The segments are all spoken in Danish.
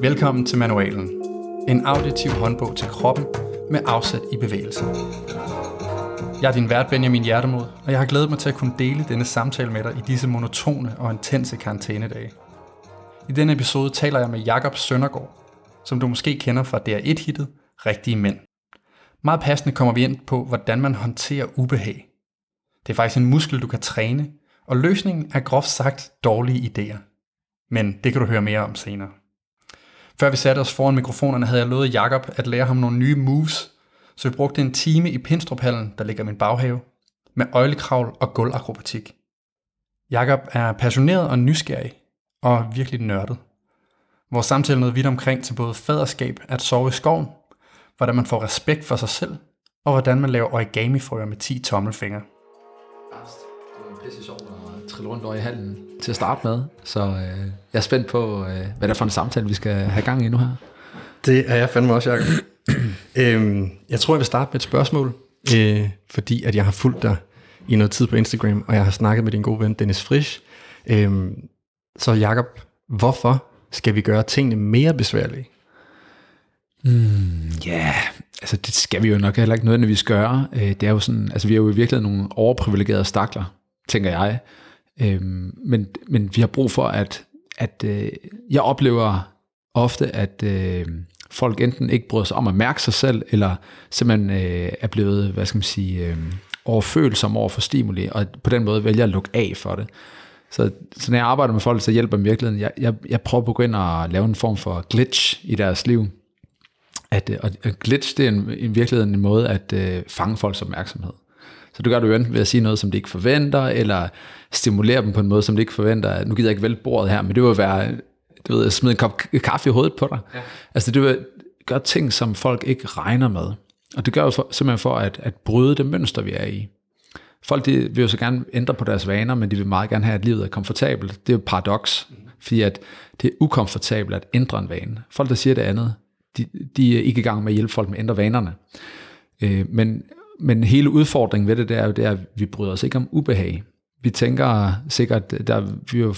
Velkommen til Manualen. En auditiv håndbog til kroppen med afsæt i bevægelse. Jeg er din vært Benjamin Hjertemod, og jeg har glædet mig til at kunne dele denne samtale med dig i disse monotone og intense karantænedage. I denne episode taler jeg med Jakob Søndergaard, som du måske kender fra DR1-hittet Rigtige Mænd. Meget passende kommer vi ind på, hvordan man håndterer ubehag. Det er faktisk en muskel, du kan træne, og løsningen er groft sagt dårlige idéer. Men det kan du høre mere om senere. Før vi satte os foran mikrofonerne, havde jeg lovet Jakob at lære ham nogle nye moves, så vi brugte en time i Pinstruphallen, der ligger i min baghave, med øjlekravl og gulvakrobatik. Jakob er passioneret og nysgerrig, og virkelig nørdet. Vores samtale nåede vidt omkring til både faderskab at sove i skoven, hvordan man får respekt for sig selv, og hvordan man laver origami-frøer med 10 tommelfingre. Det var pisse sjov trille rundt over i hallen til at starte med, så øh, jeg er spændt på, øh, hvad det er for en samtale, vi skal have gang i nu her. Det er jeg fandme også, Jacob. øhm, jeg tror, jeg vil starte med et spørgsmål, øh, fordi at jeg har fulgt dig i noget tid på Instagram, og jeg har snakket med din gode ven Dennis Frisch. Øhm, så Jacob, hvorfor skal vi gøre tingene mere besværlige? Mm, ja, yeah. altså det skal vi jo nok heller ikke nødvendigvis gøre. Øh, det er jo sådan, altså vi er jo i virkeligheden nogle overprivilegerede stakler, tænker jeg. Øhm, men, men vi har brug for, at, at øh, jeg oplever ofte, at øh, folk enten ikke bryder sig om at mærke sig selv, eller simpelthen øh, er blevet, hvad skal man sige, øh, overfølsom over for stimuli, og på den måde vælger at lukke af for det. Så, så når jeg arbejder med folk, så hjælper virkeligheden. Jeg, jeg, jeg prøver på at gå ind og lave en form for glitch i deres liv. At, øh, og glitch, det er en, i virkeligheden en måde at øh, fange folks opmærksomhed. Så du gør det jo enten ved at sige noget, som de ikke forventer, eller stimulere dem på en måde, som de ikke forventer. Nu gider jeg ikke vælge bordet her, men det vil være, du ved, at smide en kop kaffe i hovedet på dig. Ja. Altså det vil gøre ting, som folk ikke regner med. Og det gør jo for, simpelthen for at, at bryde det mønster, vi er i. Folk de vil jo så gerne ændre på deres vaner, men de vil meget gerne have, at livet er komfortabelt. Det er jo et paradoks, fordi at det er ukomfortabelt at ændre en vane. Folk, der siger det andet, de, de er ikke i gang med at hjælpe folk med at ændre vanerne. Øh, men, men hele udfordringen ved det, det er jo det, at vi bryder os ikke om ubehag. Vi tænker sikkert, der vi jo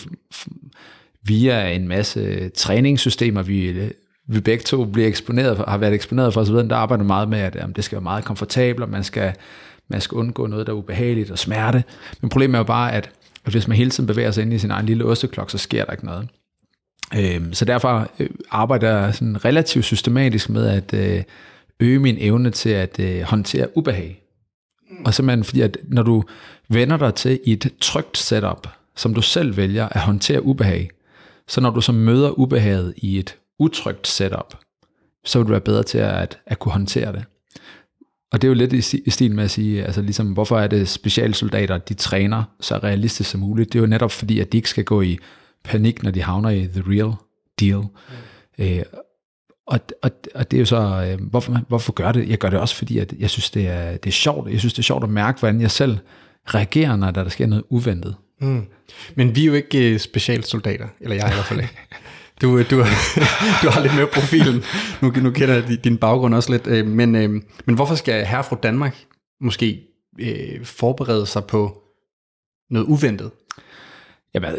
via en masse træningssystemer, vi, vi begge to bliver eksponeret for, har været eksponeret for osv., der arbejder meget med, at jamen, det skal være meget komfortabelt, og man skal, man skal undgå noget, der er ubehageligt og smerte. Men problemet er jo bare, at, at hvis man hele tiden bevæger sig ind i sin egen lille osteklok, så sker der ikke noget. Øh, så derfor øh, arbejder jeg sådan relativt systematisk med at øh, øge min evne til at øh, håndtere ubehag. Og simpelthen fordi, at når du vender dig til i et trygt setup, som du selv vælger at håndtere ubehag, så når du så møder ubehaget i et utrygt setup, så vil du være bedre til at, at kunne håndtere det. Og det er jo lidt i, i stil med at sige, altså ligesom, hvorfor er det specialsoldater, de træner så realistisk som muligt? Det er jo netop fordi, at de ikke skal gå i panik, når de havner i the real deal. Mm. Øh, og, og, og det er jo så, øh, hvorfor, hvorfor gør det? Jeg gør det også, fordi at jeg synes, det er, det er sjovt. Jeg synes, det er sjovt at mærke, hvordan jeg selv reagerer, når der, der sker noget uventet. Mm. Men vi er jo ikke øh, specialsoldater, eller jeg i hvert fald ikke. Du, øh, du, du har lidt mere profilen. Nu, nu kender jeg din baggrund også lidt. Øh, men, øh, men hvorfor skal herre fra Danmark måske øh, forberede sig på noget uventet? Jamen,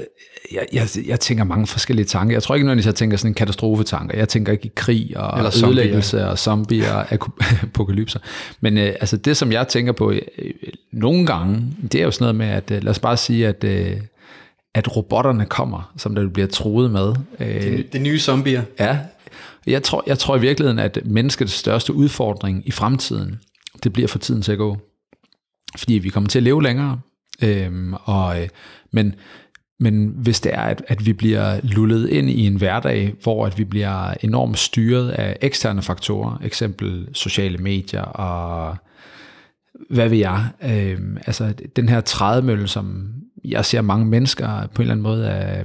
jeg, jeg, jeg tænker mange forskellige tanker. Jeg tror ikke nødvendigvis, jeg tænker sådan en katastrofetanker. Jeg tænker ikke i krig og Eller ødelæggelse og zombier og apokalypser. Men øh, altså det, som jeg tænker på øh, nogle gange, det er jo sådan noget med, at øh, lad os bare sige, at, øh, at robotterne kommer, som der bliver troet med. Øh, det, det nye zombier. Ja. Jeg tror, jeg tror i virkeligheden, at menneskets største udfordring i fremtiden, det bliver for tiden til at gå. Fordi vi kommer til at leve længere, øhm, og, øh, men men hvis det er, at, at vi bliver lullet ind i en hverdag, hvor at vi bliver enormt styret af eksterne faktorer, eksempel sociale medier og hvad ved jeg, øh, altså den her trædemølle, som jeg ser mange mennesker på en eller anden måde er,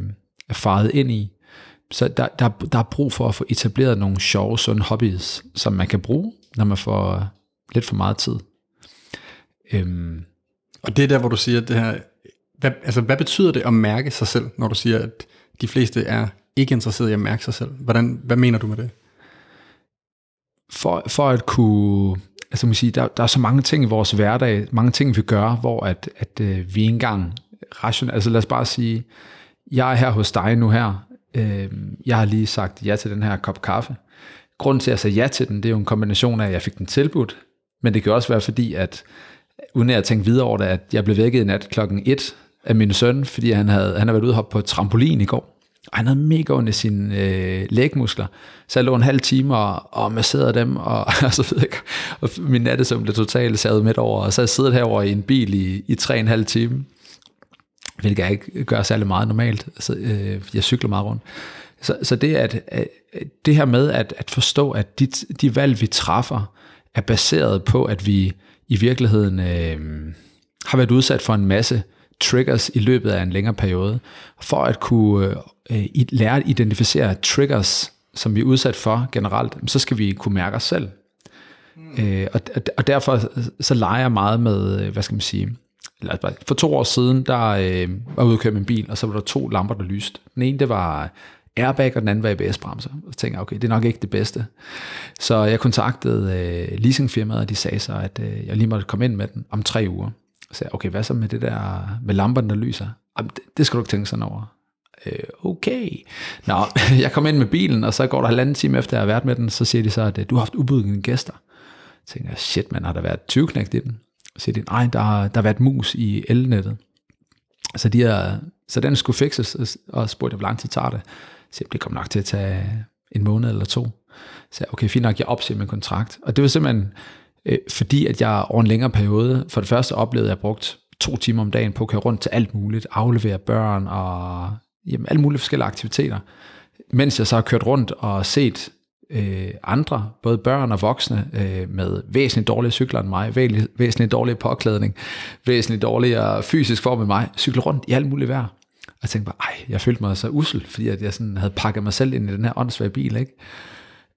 er faret ind i, så der, der, der er brug for at få etableret nogle sjove, sunde hobbies, som man kan bruge, når man får lidt for meget tid. Øhm. Og det er der, hvor du siger, at det her hvad, altså, hvad betyder det at mærke sig selv, når du siger, at de fleste er ikke interesseret i at mærke sig selv? Hvordan, hvad mener du med det? For, for at kunne, altså man siger, der, der er så mange ting i vores hverdag, mange ting vi gør, hvor at, at øh, vi ikke engang rationelt, altså lad os bare sige, jeg er her hos dig nu her, øh, jeg har lige sagt ja til den her kop kaffe. Grunden til, at jeg sagde ja til den, det er jo en kombination af, at jeg fik den tilbudt, men det kan også være fordi, at uden at jeg tænkte videre over det, at jeg blev vækket i nat klokken 1 af min søn, fordi han havde, han havde været ude hoppe på trampolin i går. Og han havde mega ondt i sine øh, lægmuskler. Så jeg lå en halv time og, og masserede dem, og, og så ved jeg, og min nattesøvn blev totalt savet midt over, og så jeg siddet herover i en bil i, i tre en halv time, hvilket jeg ikke gør særlig meget normalt. Så, øh, jeg cykler meget rundt. Så, så det, at, at, det her med at, at forstå, at de, de valg, vi træffer, er baseret på, at vi i virkeligheden øh, har været udsat for en masse triggers i løbet af en længere periode. For at kunne øh, lære at identificere triggers, som vi er udsat for generelt, så skal vi kunne mærke os selv. Mm. Øh, og, og derfor så leger jeg meget med, øh, hvad skal man sige, for to år siden, der øh, var jeg ude at køre min bil, og så var der to lamper, der lyste. Den ene, det var airbag, og den anden var ABS-bremser. Så tænkte jeg, okay, det er nok ikke det bedste. Så jeg kontaktede øh, leasingfirmaet, og de sagde så, at øh, jeg lige måtte komme ind med den om tre uger. Så sagde okay, hvad så med det der, med lamperne, der lyser? Jamen, det, det skal du ikke tænke sådan over. Øh, okay. Nå, jeg kom ind med bilen, og så går der halvanden time efter, jeg har været med den, så siger de så, at øh, du har haft ubudgivende gæster. Jeg tænker shit man, har der været 20 knægt i den? Så siger de, nej, der har, der har været mus i elnettet. Så, de er, så den skulle fikses, og spurgte, hvor lang tid tager det? Så det kom nok til at tage en måned eller to. Så okay, fint nok, jeg opsiger min kontrakt. Og det var simpelthen, øh, fordi at jeg over en længere periode, for det første oplevede, at jeg brugt to timer om dagen på at køre rundt til alt muligt, aflevere børn og jamen, alle mulige forskellige aktiviteter. Mens jeg så har kørt rundt og set øh, andre, både børn og voksne, øh, med væsentligt dårligere cykler end mig, væsentligt dårligere påklædning, væsentligt dårligere fysisk form end mig, cykle rundt i alt muligt vejr. Og jeg tænkte bare, ej, jeg følte mig så usel, fordi at jeg sådan havde pakket mig selv ind i den her åndssvage bil, ikke?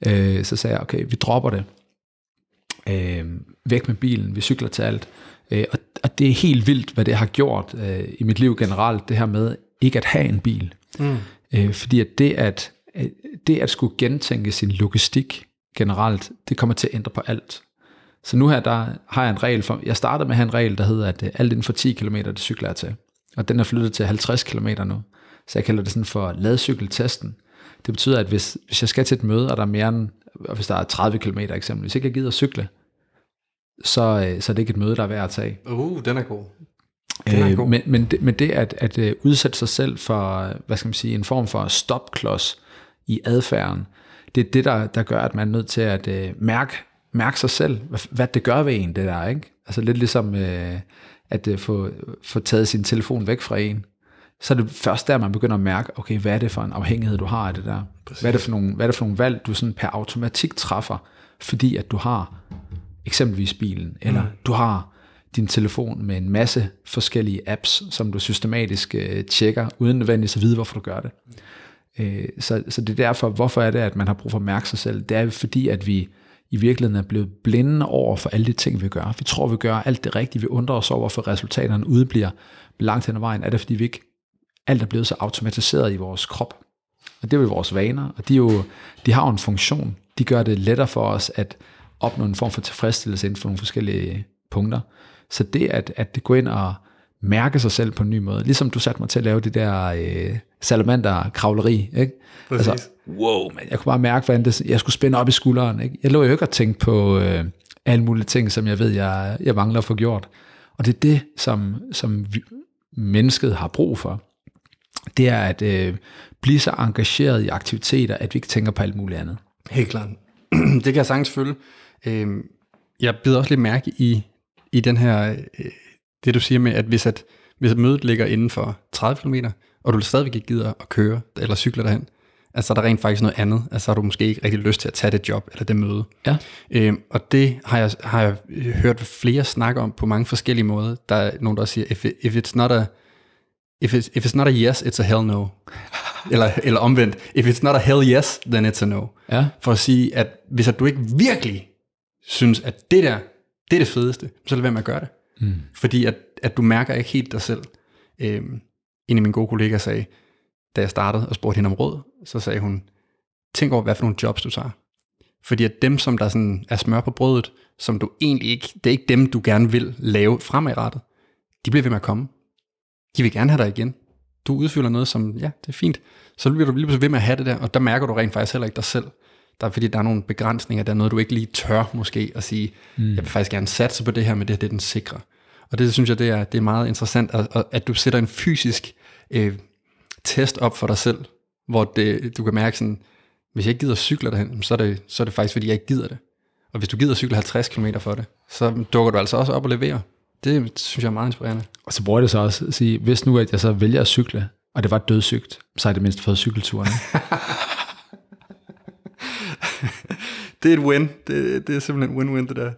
Øh, så sagde jeg, okay, vi dropper det. Øh, væk med bilen, vi cykler til alt. Øh, og, og det er helt vildt, hvad det har gjort øh, i mit liv generelt, det her med ikke at have en bil. Mm. Øh, fordi at det at, det at skulle gentænke sin logistik generelt, det kommer til at ændre på alt. Så nu her, der har jeg en regel for, jeg startede med at have en regel, der hedder, at øh, alt inden for 10 km, det cykler jeg til. Og den er flyttet til 50 km nu. Så jeg kalder det sådan for ladcykeltesten. Det betyder, at hvis, hvis jeg skal til et møde, og der er mere end, hvis der er 30 km eksempelvis, hvis ikke jeg gider at cykle, så, øh, så er det ikke et møde, der er værd at tage. Uh, den er god. Øh, men, men, det, men det at, at øh, udsætte sig selv for, hvad skal man sige, en form for stopklods i adfærden, det er det, der, der gør, at man er nødt til at uh, mærke, mærke sig selv, hvad, hvad det gør ved en, det der, ikke? Altså lidt ligesom uh, at uh, få, få taget sin telefon væk fra en, så er det først der, man begynder at mærke, okay, hvad er det for en afhængighed, du har af det der? Hvad er det, for nogle, hvad er det for nogle valg, du sådan per automatik træffer, fordi at du har eksempelvis bilen, eller mm. du har din telefon med en masse forskellige apps, som du systematisk øh, tjekker, uden nødvendigvis at vide, hvorfor du gør det. Øh, så, så det er derfor, hvorfor er det, at man har brug for at mærke sig selv? Det er fordi, at vi i virkeligheden er blevet blinde over for alle de ting, vi gør. Vi tror, vi gør alt det rigtige. Vi undrer os over, for resultaterne udebliver langt hen ad vejen. Er det, fordi vi ikke alt er blevet så automatiseret i vores krop? Og det er jo vores vaner, og de, er jo, de har jo en funktion. De gør det lettere for os at opnå en form for tilfredsstillelse inden for nogle forskellige punkter. Så det at, at gå ind og mærke sig selv på en ny måde, ligesom du satte mig til at lave det der øh, salamander-kravleri, ikke? Præcis. Altså, wow, man, jeg kunne bare mærke, hvordan det, jeg skulle spænde op i skulderen, ikke? Jeg lå jo ikke og tænkte på øh, alle mulige ting, som jeg ved, jeg, jeg mangler at få gjort. Og det er det, som, som vi, mennesket har brug for. Det er at øh, blive så engageret i aktiviteter, at vi ikke tænker på alt muligt andet. Helt klart. det kan jeg sagtens følge. Øh, jeg bider også lidt mærke i i den her, øh, det du siger med, at hvis, at hvis mødet ligger inden for 30 km, og du stadigvæk ikke gider at køre eller cykle derhen, altså der er rent faktisk noget andet, altså har du måske ikke rigtig lyst til at tage det job eller det møde. Ja. Øhm, og det har jeg, har jeg hørt flere snakke om på mange forskellige måder. Der er nogen, der siger, if, it, if it's not a if it's, if it's not a yes, it's a hell no. eller, eller omvendt, if it's not a hell yes, then it's a no. Ja. For at sige, at hvis at du ikke virkelig synes, at det der, det er det fedeste, så lad være med at gøre det. Mm. Fordi at, at du mærker ikke helt dig selv. Øhm, en af mine gode kollegaer sagde, da jeg startede og spurgte hende om råd, så sagde hun, tænk over, hvad for nogle jobs du tager. Fordi at dem, som der sådan er smør på brødet, som du egentlig ikke, det er ikke dem, du gerne vil lave fremadrettet, de bliver ved med at komme. De vil gerne have dig igen. du udfylder noget, som, ja, det er fint, så bliver du lige pludselig ved med at have det der, og der mærker du rent faktisk heller ikke dig selv. Der er, fordi der er nogle begrænsninger, der er noget, du ikke lige tør måske at sige, mm. jeg vil faktisk gerne satse på det her, men det, det er den sikre. Og det synes jeg, det er, det er meget interessant, at, at du sætter en fysisk øh, test op for dig selv, hvor det, du kan mærke sådan, hvis jeg ikke gider cykle derhen, så er, det, så er det faktisk, fordi jeg ikke gider det. Og hvis du gider cykle 50 km for det, så dukker du altså også op og leverer. Det synes jeg er meget inspirerende. Og så bruger jeg det så også at sige, hvis nu at jeg så vælger at cykle, og det var dødsygt, så har jeg det mindst fået cykelturen. det er et win. Det, det er simpelthen win-win, det der.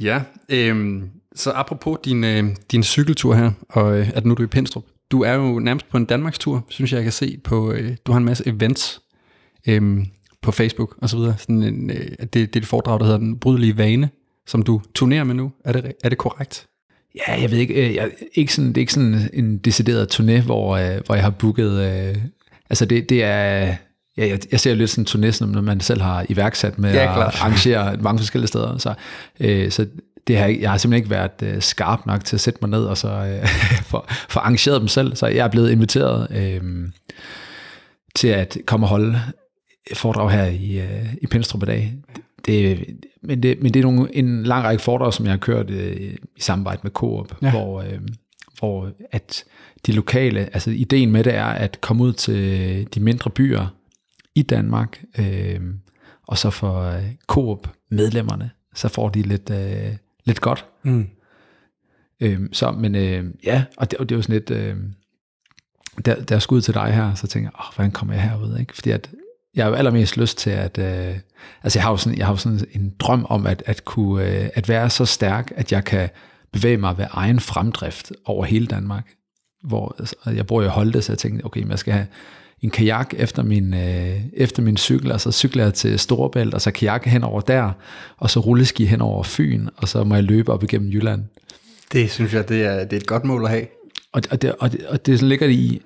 Ja, øhm, så apropos din, øh, din cykeltur her, og øh, at nu er du i Pinstrup. Du er jo nærmest på en Danmarkstur, synes jeg, jeg kan se på, øh, du har en masse events øh, på Facebook og så videre. Sådan en, øh, det, det er et foredrag, der hedder Den Brydelige Vane, som du turnerer med nu. Er det, er det korrekt? Ja, jeg ved ikke, øh, jeg, ikke sådan, det er ikke sådan en decideret turné, hvor, øh, hvor jeg har booket, øh, altså det, det er, ja, jeg, jeg ser lidt sådan turné, som når man selv har iværksat med ja, at arrangere mange forskellige steder, så, øh, så det har, jeg har simpelthen ikke været øh, skarp nok til at sætte mig ned og så øh, for, for arrangeret dem selv, så jeg er blevet inviteret øh, til at komme og holde foredrag her i, øh, i Pinstrup i dag. Det, men, det, men det er nogle, en lang række foredrag, som jeg har kørt øh, i samarbejde med Coop, ja. hvor, øh, hvor at de lokale, altså ideen med det er at komme ud til de mindre byer i Danmark, øh, og så for øh, Coop medlemmerne, så får de lidt, øh, lidt godt. Mm. Øh, så, men øh, ja, og det, og det er jo sådan lidt, øh, da, da jeg skulle ud til dig her, så tænker jeg, oh, hvordan kommer jeg herud? Ikke? Fordi at jeg har jo allermest lyst til at, øh, altså jeg har jo sådan, jeg har jo sådan en drøm om at, at kunne, øh, at være så stærk, at jeg kan bevæge mig ved egen fremdrift over hele Danmark. Hvor altså, jeg bor i Holte, så jeg tænkte, okay, jeg skal have en kajak efter min, øh, efter min cykel, og så cykler jeg til Storebælt, og så kajak hen over der, og så rulleski hen over Fyn, og så må jeg løbe op igennem Jylland. Det synes jeg, det er, det er et godt mål at have. Og, og, det, og, det, og det ligger i,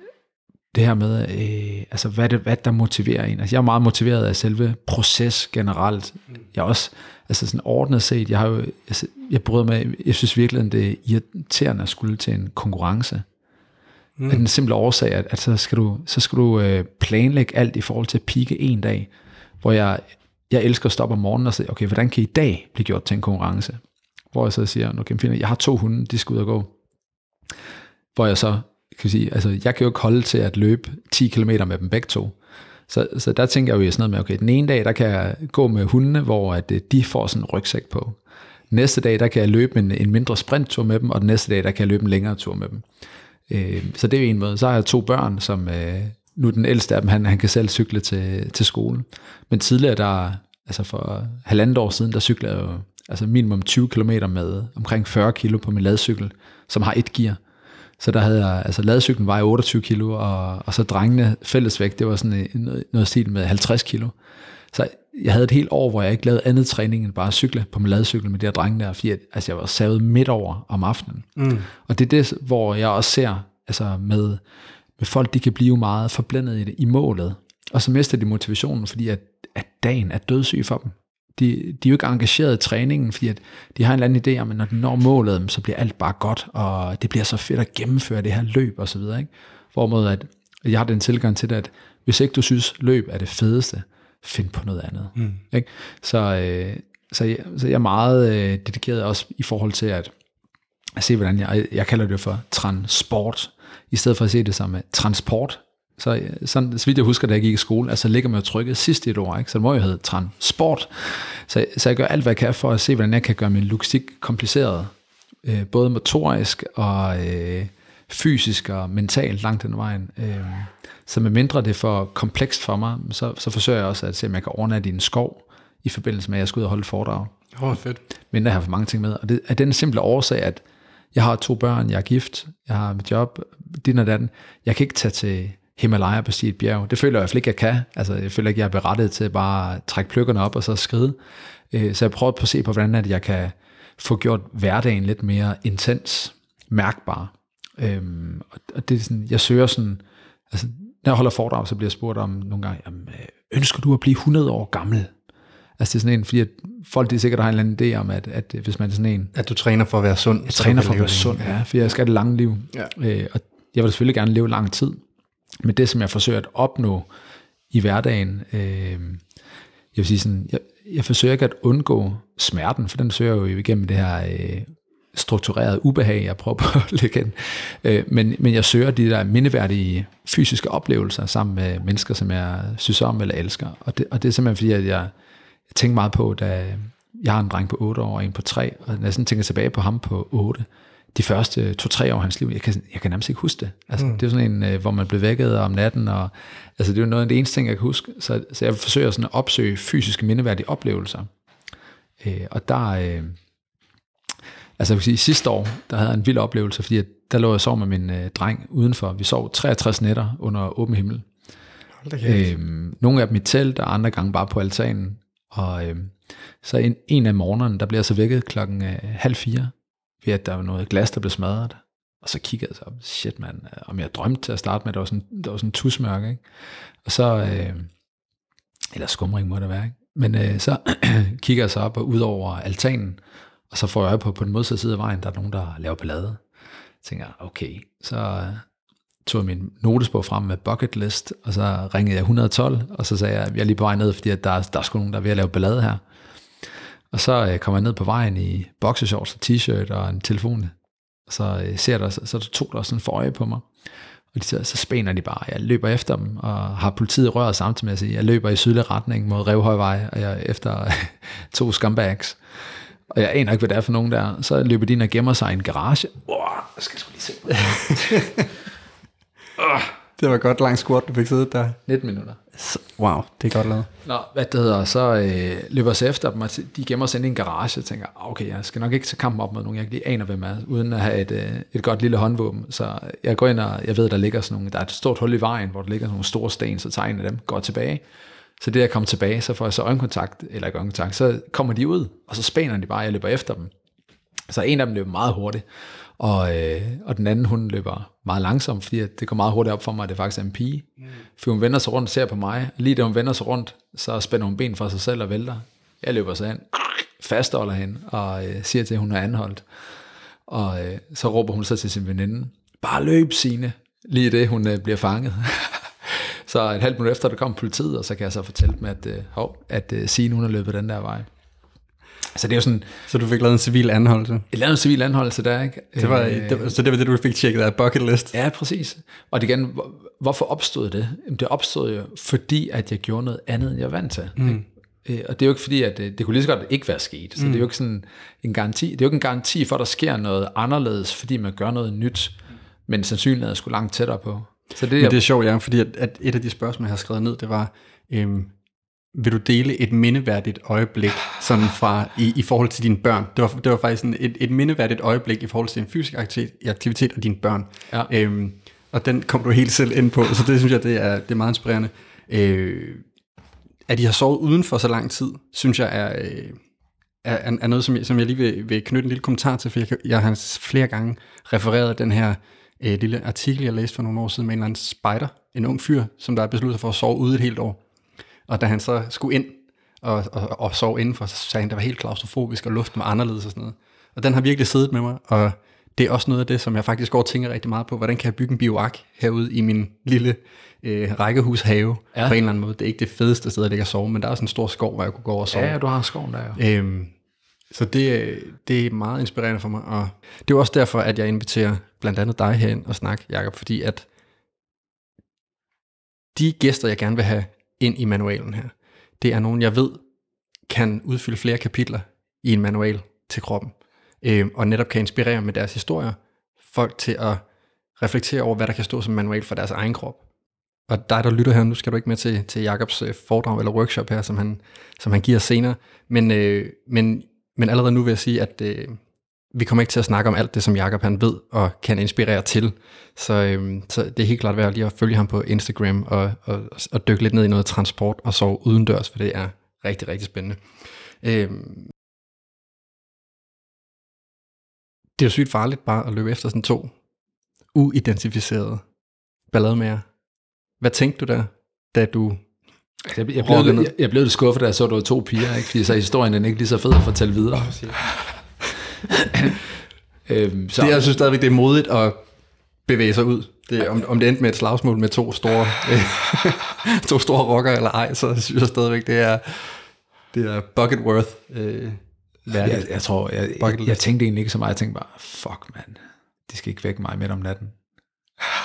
det her med, øh, altså hvad det, hvad der motiverer en. Altså jeg er meget motiveret af selve proces generelt. Jeg er også, altså sådan ordnet set, jeg har jo, altså, jeg bryder mig, jeg synes virkelig, det er irriterende at skulle til en konkurrence. Mm. Den simple årsag, at, at så skal du, så skal du øh, planlægge alt i forhold til at pike en dag, hvor jeg, jeg elsker at stoppe om morgenen og sige, okay, hvordan kan i dag blive gjort til en konkurrence? Hvor jeg så siger, okay, jeg har to hunde, de skal ud og gå. Hvor jeg så kan sige, altså jeg kan jo ikke holde til at løbe 10 km med dem begge to. Så, så der tænker jeg jo sådan noget med, okay, den ene dag, der kan jeg gå med hundene, hvor at øh, de får sådan en rygsæk på. Næste dag, der kan jeg løbe en, en mindre sprinttur med dem, og den næste dag, der kan jeg løbe en længere tur med dem. Øh, så det er en måde. Så har jeg to børn, som øh, nu den ældste af dem, han, han kan selv cykle til, til skole. Men tidligere, der, altså for halvandet år siden, der cyklede jeg jo altså minimum 20 km med omkring 40 kilo på min ladcykel, som har et gear. Så der havde jeg, altså ladcyklen var 28 kilo, og, og så drengene fællesvægt, det var sådan noget, noget stil med 50 kilo. Så jeg havde et helt år, hvor jeg ikke lavede andet træning end bare at cykle på min ladcykel med de her drenge der, fordi at, altså jeg var savet midt over om aftenen. Mm. Og det er det, hvor jeg også ser, altså med, med folk, de kan blive meget forblændet i det, i målet, og så mister de motivationen, fordi at, at dagen er dødssyg for dem de, de er jo ikke engageret i træningen, fordi at de har en eller anden idé om, at når de når målet, så bliver alt bare godt, og det bliver så fedt at gennemføre det her løb og så videre. Ikke? Hvorimod at jeg har den tilgang til det, at hvis ikke du synes, løb er det fedeste, find på noget andet. Mm. Ikke? Så, øh, så, jeg, så jeg er meget øh, dedikeret også i forhold til at, at se, hvordan jeg, jeg kalder det for transport, i stedet for at se det som transport, så, sådan, så vidt jeg husker, da jeg gik i skole, altså ligger man jo trykket sidst i et ord, ikke? så det må jo hedde transport. Så, så jeg gør alt, hvad jeg kan for at se, hvordan jeg kan gøre min logistik kompliceret, øh, både motorisk og øh, fysisk og mentalt langt den vejen. Øh, så med mindre det er for komplekst for mig, så, så forsøger jeg også at se, om jeg kan overnatte i en skov, i forbindelse med, at jeg skal ud og holde foredrag. Åh, oh, fedt. Mindre jeg har for mange ting med. Og det er den simple årsag, at jeg har to børn, jeg er gift, jeg har mit job, din og den. Jeg kan ikke tage til Himalaya på sit bjerg. Det føler jeg i hvert fald ikke, jeg kan. Altså, jeg føler ikke, jeg er berettet til bare at trække pløkkerne op og så skride. Øh, så jeg prøver på at se på, hvordan at jeg kan få gjort hverdagen lidt mere intens, mærkbar. Øhm, og det er sådan, jeg søger sådan, altså, når jeg holder foredrag, så bliver jeg spurgt om nogle gange, jamen, øh, ønsker du at blive 100 år gammel? Altså det er sådan en, fordi at folk de sikkert har en eller anden idé om, at, at hvis man er sådan en... At du træner for at være sund. Jeg træner for at være sund, ja, for jeg skal have det lange liv. Ja. Øh, og jeg vil selvfølgelig gerne leve lang tid, men det, som jeg forsøger at opnå i hverdagen, øh, jeg vil sige sådan, jeg, jeg forsøger ikke at undgå smerten, for den søger jeg jo igennem det her øh, strukturerede ubehag, jeg prøver på at lægge ind. Øh, men, men jeg søger de der mindeværdige fysiske oplevelser sammen med mennesker, som jeg synes om eller elsker. Og det, og det er simpelthen fordi, at jeg, jeg tænker meget på, da jeg har en dreng på 8 år og en på 3, og når jeg sådan tænker tilbage på ham på 8, de første to-tre år af hans liv, jeg kan, jeg kan nærmest ikke huske det. Altså, mm. Det er sådan en, øh, hvor man blev vækket om natten, og altså, det er jo noget af det eneste ting, jeg kan huske. Så, så jeg forsøger sådan at opsøge fysiske mindeværdige oplevelser. Øh, og der, øh, altså jeg vil sige, sidste år, der havde jeg en vild oplevelse, fordi at, der lå jeg og sov med min øh, dreng udenfor. Vi sov 63 nætter under åben himmel. Øh, nogle af dem i telt, og andre gange bare på altanen. Og øh, så en, en af morgenerne, der bliver jeg så vækket klokken øh, halv fire, ved at der var noget glas, der blev smadret. Og så kiggede jeg så op, shit mand, om jeg drømte til at starte med, der var sådan, der var sådan en tusmørk, ikke? Og så, øh, eller skumring må det være, ikke? Men øh, så kigger jeg så op og ud over altanen, og så får jeg øje på, på den modsatte side af vejen, der er nogen, der laver ballade. Så tænker, okay, så tog jeg min notesbog frem med bucket list, og så ringede jeg 112, og så sagde jeg, jeg er lige på vej ned, fordi at der, der er sgu nogen, der er ved at lave ballade her. Og så øh, kommer jeg ned på vejen i boxershorts og t-shirt og en telefon. Og så øh, ser der, så, så to, der sådan for øje på mig. Og de, så, så spænder de bare. Jeg løber efter dem, og har politiet røret samtidig med at sige, jeg løber i sydlig retning mod Revhøjvej, og jeg er efter to scumbags. Og jeg aner ikke, hvad det er for nogen der. Så løber de ind og gemmer sig i en garage. Wow, jeg skal sgu lige se. Det var godt langt squat, du fik siddet der. 19 minutter. Wow, det er godt lavet. Nå, hvad det hedder, så øh, løber jeg efter dem, og de gemmer sig ind i en garage, og tænker, ah, okay, jeg skal nok ikke tage kampen op med nogen, jeg lige aner, hvem er, uden at have et, øh, et godt lille håndvåben. Så jeg går ind, og jeg ved, der ligger sådan nogle, der er et stort hul i vejen, hvor der ligger sådan nogle store sten, så tager en af dem, går tilbage. Så det, jeg kommer tilbage, så får jeg så øjenkontakt, eller ikke øjenkontakt, så kommer de ud, og så spænder de bare, jeg løber efter dem. Så en af dem løber meget hurtigt, og, øh, og den anden, hun løber meget langsomt, fordi det går meget hurtigt op for mig, at det faktisk er en pige. Mm. For hun vender sig rundt og ser på mig. Lige da hun vender sig rundt, så spænder hun ben for sig selv og vælter. Jeg løber så hen, fastholder hende og øh, siger til, at hun er anholdt. Og øh, så råber hun så til sin veninde, bare løb Signe, lige det hun øh, bliver fanget. så et halvt minut efter, der kom politiet, og så kan jeg så fortælle dem, at, øh, hov, at øh, Signe hun har løbet den der vej. Så det er jo sådan... Så du fik lavet en civil anholdelse? Jeg lavede en civil anholdelse der, ikke? Det var, øh, det, så det var det, du fik tjekket af bucket list? Ja, præcis. Og det igen, hvorfor opstod det? Det opstod jo, fordi at jeg gjorde noget andet, end jeg var vant til. Mm. Øh, og det er jo ikke fordi, at det, det kunne lige så godt ikke være sket. Så mm. det er jo ikke sådan en garanti. Det er jo ikke en garanti for, at der sker noget anderledes, fordi man gør noget nyt. Men sandsynligheden er sgu langt tættere på. Så det, men det er sjovt, ja, fordi at, at et af de spørgsmål, jeg har skrevet ned, det var, øhm, vil du dele et mindeværdigt øjeblik sådan fra, i, i forhold til dine børn? Det var, det var faktisk sådan et, et mindeværdigt øjeblik i forhold til din fysiske aktivitet, aktivitet og dine børn. Ja. Øhm, og den kom du helt selv ind på, så det synes jeg, det er, det er meget inspirerende. Øh, at de har sovet uden for så lang tid, synes jeg er, øh, er, er noget, som jeg, som jeg lige vil, vil knytte en lille kommentar til, for jeg, jeg har flere gange refereret den her øh, lille artikel, jeg læste for nogle år siden med en eller anden spider, en ung fyr, som der er besluttet for at sove ude et helt år. Og da han så skulle ind og, og, og sove indenfor, så sagde han, at det var helt klaustrofobisk, og luften var anderledes og sådan noget. Og den har virkelig siddet med mig, og det er også noget af det, som jeg faktisk går og tænker rigtig meget på. Hvordan kan jeg bygge en bioark herude i min lille øh, rækkehushave ja. på en eller anden måde? Det er ikke det fedeste sted at ligge og sove, men der er også en stor skov, hvor jeg kunne gå og sove. Ja, du har skoven der jo. Øhm, så det, det er meget inspirerende for mig, og det er også derfor, at jeg inviterer blandt andet dig herind og snakke, Jacob, fordi at de gæster, jeg gerne vil have ind i manualen her. Det er nogen, jeg ved, kan udfylde flere kapitler i en manual til kroppen, øh, og netop kan inspirere med deres historier folk til at reflektere over, hvad der kan stå som manual for deres egen krop. Og dig, der lytter her, nu skal du ikke med til, til Jakobs øh, foredrag eller workshop her, som han, som han giver senere, men, øh, men, men allerede nu vil jeg sige, at øh, vi kommer ikke til at snakke om alt det, som Jakob han ved og kan inspirere til. Så, øhm, så det er helt klart værd lige at følge ham på Instagram og, og, og dykke lidt ned i noget transport og sove udendørs, for det er rigtig, rigtig spændende. Øhm, det er jo sygt farligt bare at løbe efter sådan to uidentificerede ballademager. Hvad tænkte du der, da du jeg, jeg, blev, jeg, jeg blev lidt skuffet, da jeg så, at der var to piger, ikke? fordi så er historien den ikke lige så fed at fortælle videre. øhm, så. Det, jeg synes stadigvæk, det er modigt at bevæge sig ud det, om, om det endte med et slagsmål med to store, øh, to store rocker eller ej, så synes jeg stadigvæk, det er, det er Bucketworth øh, værdigt. Jeg, jeg tror, jeg, jeg, jeg, tænkte egentlig ikke så meget, jeg tænkte bare, fuck mand, de skal ikke vække mig midt om natten.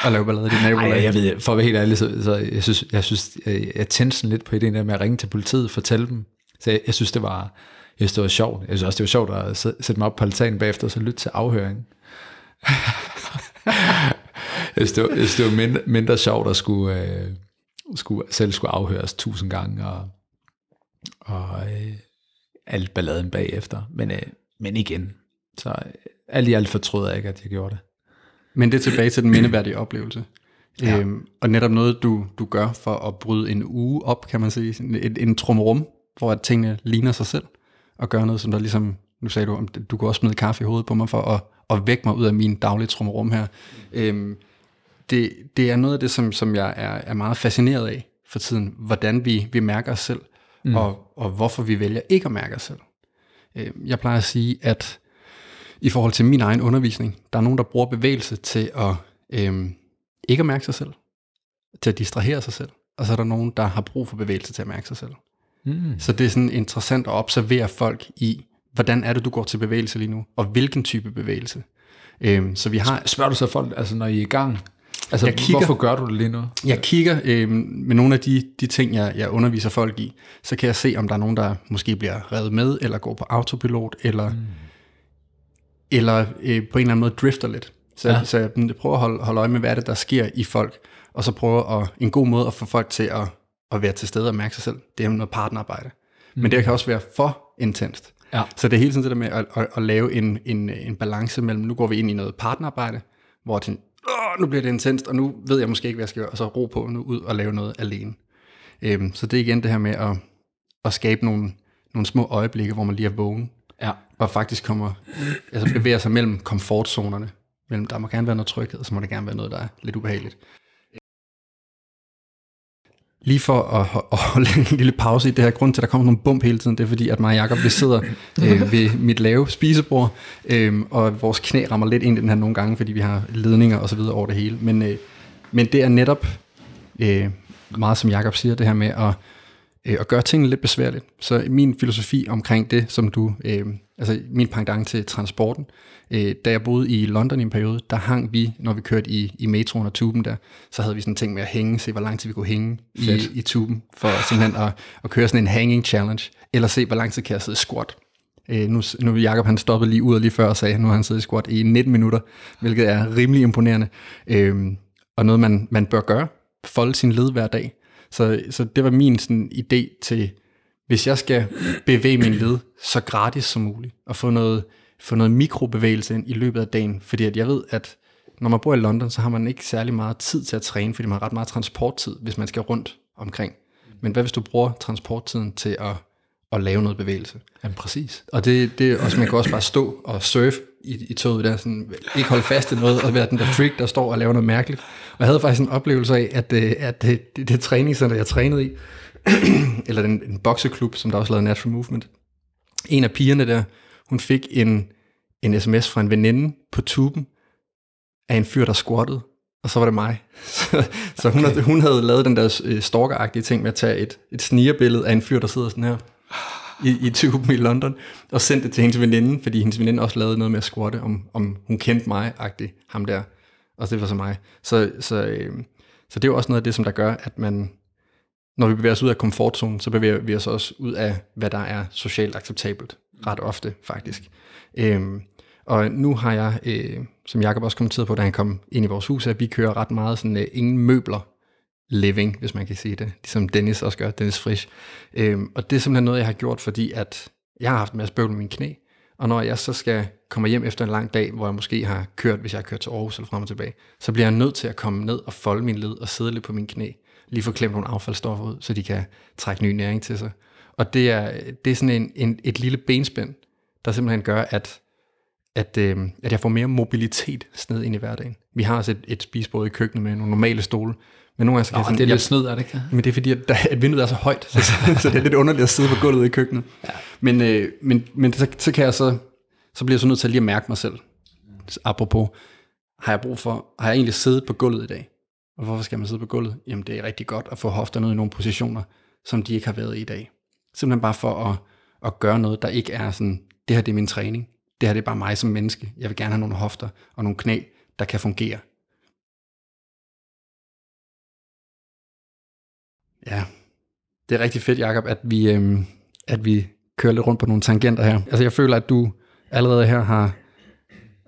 Og lave ballade i dit nabolag. Ej, jeg ved, for at være helt ærlig, så, så jeg synes, jeg, synes, jeg, jeg tændte sådan lidt på ideen der med at ringe til politiet, fortælle dem. Så jeg, jeg synes, det var, jeg synes, det var sjovt. Jeg synes også, det var sjovt at sætte mig op på altanen bagefter, og så lytte til afhøringen. jeg synes, det var, jeg synes, det var mindre, mindre sjovt at skulle, øh, skulle, selv skulle afhøres tusind gange, og, og øh, alt balladen bagefter. Men, øh, men igen, så øh, alt i alt fortrød jeg ikke, at jeg gjorde det. Men det er tilbage til den mindeværdige oplevelse. Ja. Øhm, og netop noget, du, du gør for at bryde en uge op, kan man sige. En, en trumrum, hvor at tingene ligner sig selv. Og gøre noget, som der ligesom, nu sagde du, du kunne også smide kaffe i hovedet på mig for at, at vække mig ud af min daglige trumrum her. Øhm, det, det er noget af det, som, som jeg er, er meget fascineret af for tiden. Hvordan vi, vi mærker os selv, mm. og, og hvorfor vi vælger ikke at mærke os selv. Øhm, jeg plejer at sige, at i forhold til min egen undervisning. Der er nogen, der bruger bevægelse til at øhm, ikke at mærke sig selv, til at distrahere sig selv, og så er der nogen, der har brug for bevægelse til at mærke sig selv. Mm. Så det er sådan interessant at observere folk i, hvordan er det, du går til bevægelse lige nu, og hvilken type bevægelse. Øhm, så vi har... Spørger du så folk, altså når I er i gang? Altså, jeg kigger, hvorfor gør du det lige nu? Jeg kigger øhm, med nogle af de, de ting, jeg, jeg underviser folk i, så kan jeg se, om der er nogen, der måske bliver revet med, eller går på autopilot, eller... Mm eller øh, på en eller anden måde drifter lidt. Så, ja. så jeg prøver at holde, holde øje med, hvad er det, der sker i folk, og så prøver at, en god måde at få folk til at, at være til stede og mærke sig selv, det er noget partnerarbejde. Mm. Men det kan også være for intenst. Ja. Så det er hele tiden det der med at, at, at lave en, en, en balance mellem, nu går vi ind i noget partnerarbejde, hvor Åh, nu bliver det intenst, og nu ved jeg måske ikke, hvad jeg skal gøre, og så ro på nu ud og lave noget alene. Øhm, så det er igen det her med at, at skabe nogle, nogle små øjeblikke, hvor man lige er vågen, Ja. Og faktisk kommer, altså bevæger sig mellem komfortzonerne. Mellem, der må gerne være noget tryghed, og så må det gerne være noget, der er lidt ubehageligt. Lige for at, at holde en lille pause i det her grund til, at der kommer nogle bump hele tiden, det er fordi, at mig og Jacob, vi sidder øh, ved mit lave spisebord, øh, og vores knæ rammer lidt ind i den her nogle gange, fordi vi har ledninger og så videre over det hele. Men, øh, men det er netop øh, meget, som Jacob siger, det her med at øh, og gøre tingene lidt besværligt. Så min filosofi omkring det, som du, øh, altså min pendant til transporten, øh, da jeg boede i London i en periode, der hang vi, når vi kørte i, i metroen og tuben der, så havde vi sådan en ting med at hænge, se hvor lang tid vi kunne hænge i, i tuben, for simpelthen at, at køre sådan en hanging challenge, eller se hvor lang tid kan jeg sidde squat. Øh, nu, nu Jacob han stoppede lige ud lige før og sagde, at nu har han siddet i squat i 19 minutter, hvilket er rimelig imponerende, øh, og noget man, man bør gøre, folde sin led hver dag. Så, så det var min sådan, idé til, hvis jeg skal bevæge min led så gratis som muligt, og få noget, få noget mikrobevægelse ind i løbet af dagen, fordi at jeg ved, at når man bor i London, så har man ikke særlig meget tid til at træne, fordi man har ret meget transporttid, hvis man skal rundt omkring. Men hvad hvis du bruger transporttiden til at, at lave noget bevægelse? Jamen præcis. Og det, det også, man kan også bare stå og surfe i, i toget der, sådan, ikke holde fast i noget, og være den der freak, der står og laver noget mærkeligt. Og jeg havde faktisk en oplevelse af, at, øh, at det, det, det træningscenter, jeg trænede i, eller den, en bokseklub, som der også lavede Natural Movement, en af pigerne der, hun fik en, en sms fra en veninde på tuben, af en fyr, der squattede, og så var det mig. så, så okay. hun, havde, hun havde lavet den der øh, stalkeragtige ting med at tage et, et snigerbillede af en fyr, der sidder sådan her i, i tuben i London, og sendte det til hendes veninde, fordi hendes veninde også lavede noget med at squatte, om, om hun kendte mig-agtigt, ham der. Og det var så mig. Så, så, øh, så det er jo også noget af det, som der gør, at man, når vi bevæger os ud af komfortzonen, så bevæger vi os også ud af, hvad der er socialt acceptabelt. Ret ofte, faktisk. Øhm, og nu har jeg, øh, som Jacob også kommenterede på, da han kom ind i vores hus, at vi kører ret meget sådan, øh, ingen møbler living, hvis man kan sige det, ligesom Dennis også gør, Dennis Frisch. Øhm, og det er simpelthen noget, jeg har gjort, fordi at jeg har haft en masse bøvl med mine knæ, og når jeg så skal komme hjem efter en lang dag, hvor jeg måske har kørt, hvis jeg har kørt til Aarhus eller frem og tilbage, så bliver jeg nødt til at komme ned og folde min led og sidde lidt på min knæ, lige få klemt nogle affaldsstoffer ud, så de kan trække ny næring til sig. Og det er, det er sådan en, en, et lille benspænd, der simpelthen gør, at, at, øh, at jeg får mere mobilitet sned ind i hverdagen. Vi har også et, et spisebord i køkkenet med nogle normale stole, men nogle gange så kan oh, sådan, det er lidt snyd, er det ikke? Men det er fordi, at, der, at vinduet er så højt, så, så det er lidt underligt at sidde på gulvet i køkkenet. Ja. Men, øh, men, men så, så kan jeg så, så bliver jeg så nødt til at lige at mærke mig selv. Apropos, har jeg brug for, har jeg egentlig siddet på gulvet i dag? Og hvorfor skal man sidde på gulvet? Jamen det er rigtig godt at få hofterne ud i nogle positioner, som de ikke har været i i dag. Simpelthen bare for at, at gøre noget, der ikke er sådan, det her det er min træning. Det her det er bare mig som menneske. Jeg vil gerne have nogle hofter og nogle knæ, der kan fungere. Ja, det er rigtig fedt, Jacob, at vi, øhm, at vi kører lidt rundt på nogle tangenter her. Altså jeg føler, at du allerede her har,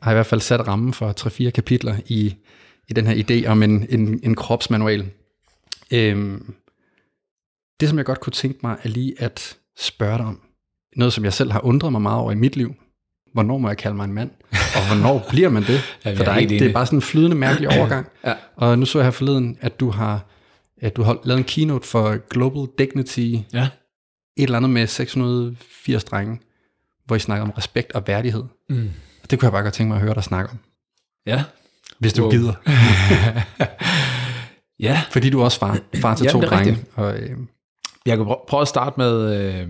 har i hvert fald sat rammen for 3-4 kapitler i, i den her idé om en, en, en kropsmanual. Øhm, det, som jeg godt kunne tænke mig, er lige at spørge dig om. Noget, som jeg selv har undret mig meget over i mit liv. Hvornår må jeg kalde mig en mand? Og hvornår bliver man det? Ja, For der er ikke, det er bare sådan en flydende, mærkelig overgang. Ja. Og nu så jeg her forleden, at du har at du har lavet en keynote for Global Dignity, Ja. et eller andet med 680 drenge, hvor I snakker om respekt og værdighed. Mm. Og det kunne jeg bare godt tænke mig at høre dig snakke om, Ja. Hvis du Wow. gider. Ja. Fordi du er også far, far til Jamen, to drenge. rigtigt. Og, øh, Jeg kan prø- prøve at starte med, øh,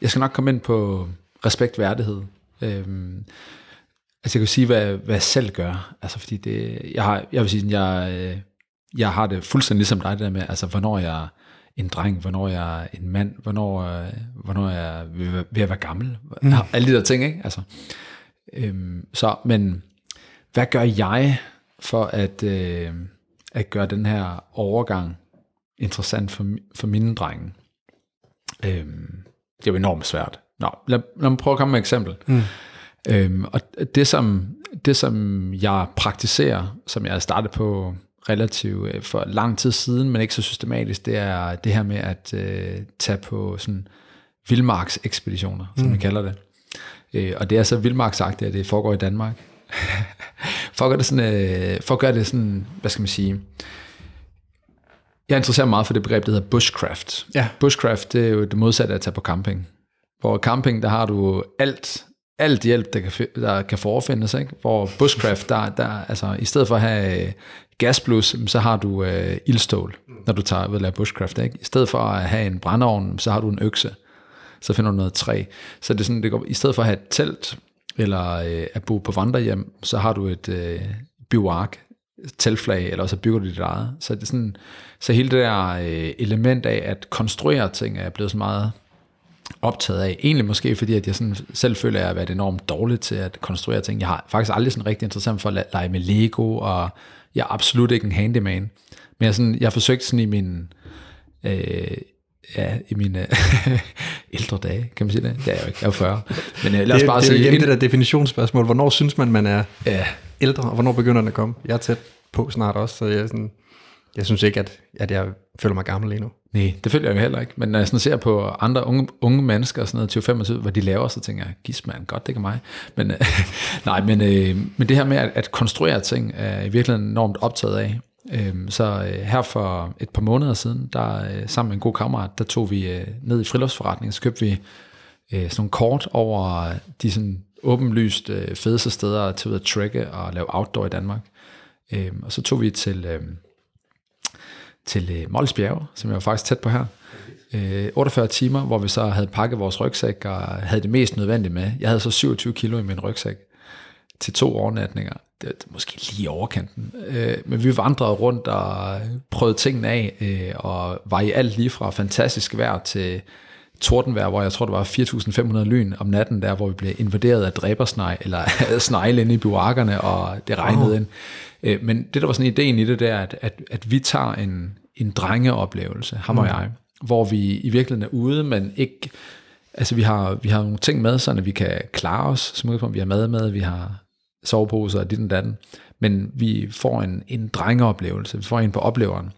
jeg skal nok komme ind på respekt værdighed. Øh, altså jeg kan sige, hvad, hvad jeg selv gør. Altså fordi det, jeg, har, jeg vil sige, jeg, øh, jeg har det fuldstændig ligesom dig, det der med, altså hvornår jeg en dreng, hvornår jeg er en mand, hvornår, øh, hvornår jeg er ved, ved at være gammel. Mm. Alle de der ting, ikke? Altså, øhm, så, men hvad gør jeg for at, øh, at gøre den her overgang interessant for, for mine drenge? Øhm, det er jo enormt svært. Nå, lad, lad mig prøve at komme med et eksempel. Mm. Øhm, og det som, det, som jeg praktiserer, som jeg har startet på relativt øh, for lang tid siden, men ikke så systematisk, det er det her med at øh, tage på sådan vildmarksekspeditioner, som mm. vi kalder det. Øh, og det er så vildmarksagtigt, at det foregår i Danmark. for, at gøre det sådan, øh, for at gøre det sådan, hvad skal man sige, jeg interesserer mig meget for det begreb, der hedder bushcraft. Ja. Bushcraft, det er jo det modsatte af at tage på camping. Hvor camping, der har du alt, alt hjælp, der kan, der kan forefindes, ikke? Hvor bushcraft, der, der, altså, i stedet for at have øh, gasblus, så har du øh, ildstål, når du tager ved at lave bushcraft. Ikke? I stedet for at have en brændeovn, så har du en økse. Så finder du noget træ. Så det er sådan, det går, i stedet for at have et telt, eller øh, at bo på vandrehjem, så har du et øh, bivak, teltflag, eller så bygger du dit eget. Så, det er sådan, så hele det der øh, element af at konstruere ting, er jeg blevet så meget optaget af. Egentlig måske fordi, at jeg sådan selv føler, at jeg har været enormt dårlig til at konstruere ting. Jeg har faktisk aldrig sådan rigtig interesseret for at lege med Lego, og jeg er absolut ikke en handyman. Men jeg, sådan, jeg har forsøgt sådan i min, øh, ja, i mine ældre dage, kan man sige det? Det er jeg jo ikke, jeg er jo 40. Men øh, lad os det, bare det er jo sige, igen det der definitionsspørgsmål. Hvornår synes man, man er ja, ældre, og hvornår begynder den at komme? Jeg er tæt på snart også, så jeg, er sådan, jeg synes ikke, at, at jeg føler mig gammel endnu. Nej, det følger jeg jo heller ikke. Men når jeg sådan ser på andre unge, unge mennesker, og sådan noget, 20-25, hvad de laver, så tænker jeg, gis man, godt, det kan mig. Men, øh, nej, men, øh, men det her med at, at konstruere ting, er jeg virkelig enormt optaget af. Øhm, så øh, her for et par måneder siden, der øh, sammen med en god kammerat, der tog vi øh, ned i friluftsforretningen, så købte vi øh, sådan nogle kort over de sådan åbenlyst øh, fedeste steder til at trække og lave outdoor i Danmark. Øhm, og så tog vi til... Øh, til øh, Mols Bjerge, som jeg var faktisk tæt på her. Øh, 48 timer, hvor vi så havde pakket vores rygsæk og havde det mest nødvendige med. Jeg havde så 27 kilo i min rygsæk til to overnatninger. Det var måske lige i overkanten. Øh, men vi vandrede rundt og prøvede tingene af, øh, og var i alt lige fra fantastisk vejr til tordenvejr, hvor jeg tror, det var 4.500 lyn om natten, der hvor vi blev invaderet af dræbersnej, eller snegle inde i bivakkerne, og det regnede oh. ind. Øh, Men det, der var sådan ideen i det, der, at, at, at vi tager en, en drengeoplevelse, ham og jeg, hvor vi i virkeligheden er ude, men ikke, altså vi har, vi har nogle ting med, så vi kan klare os, som udgangspunkt, vi har mad med, vi har soveposer og dit og datten, men vi får en, en drengeoplevelse, vi får en på opleveren.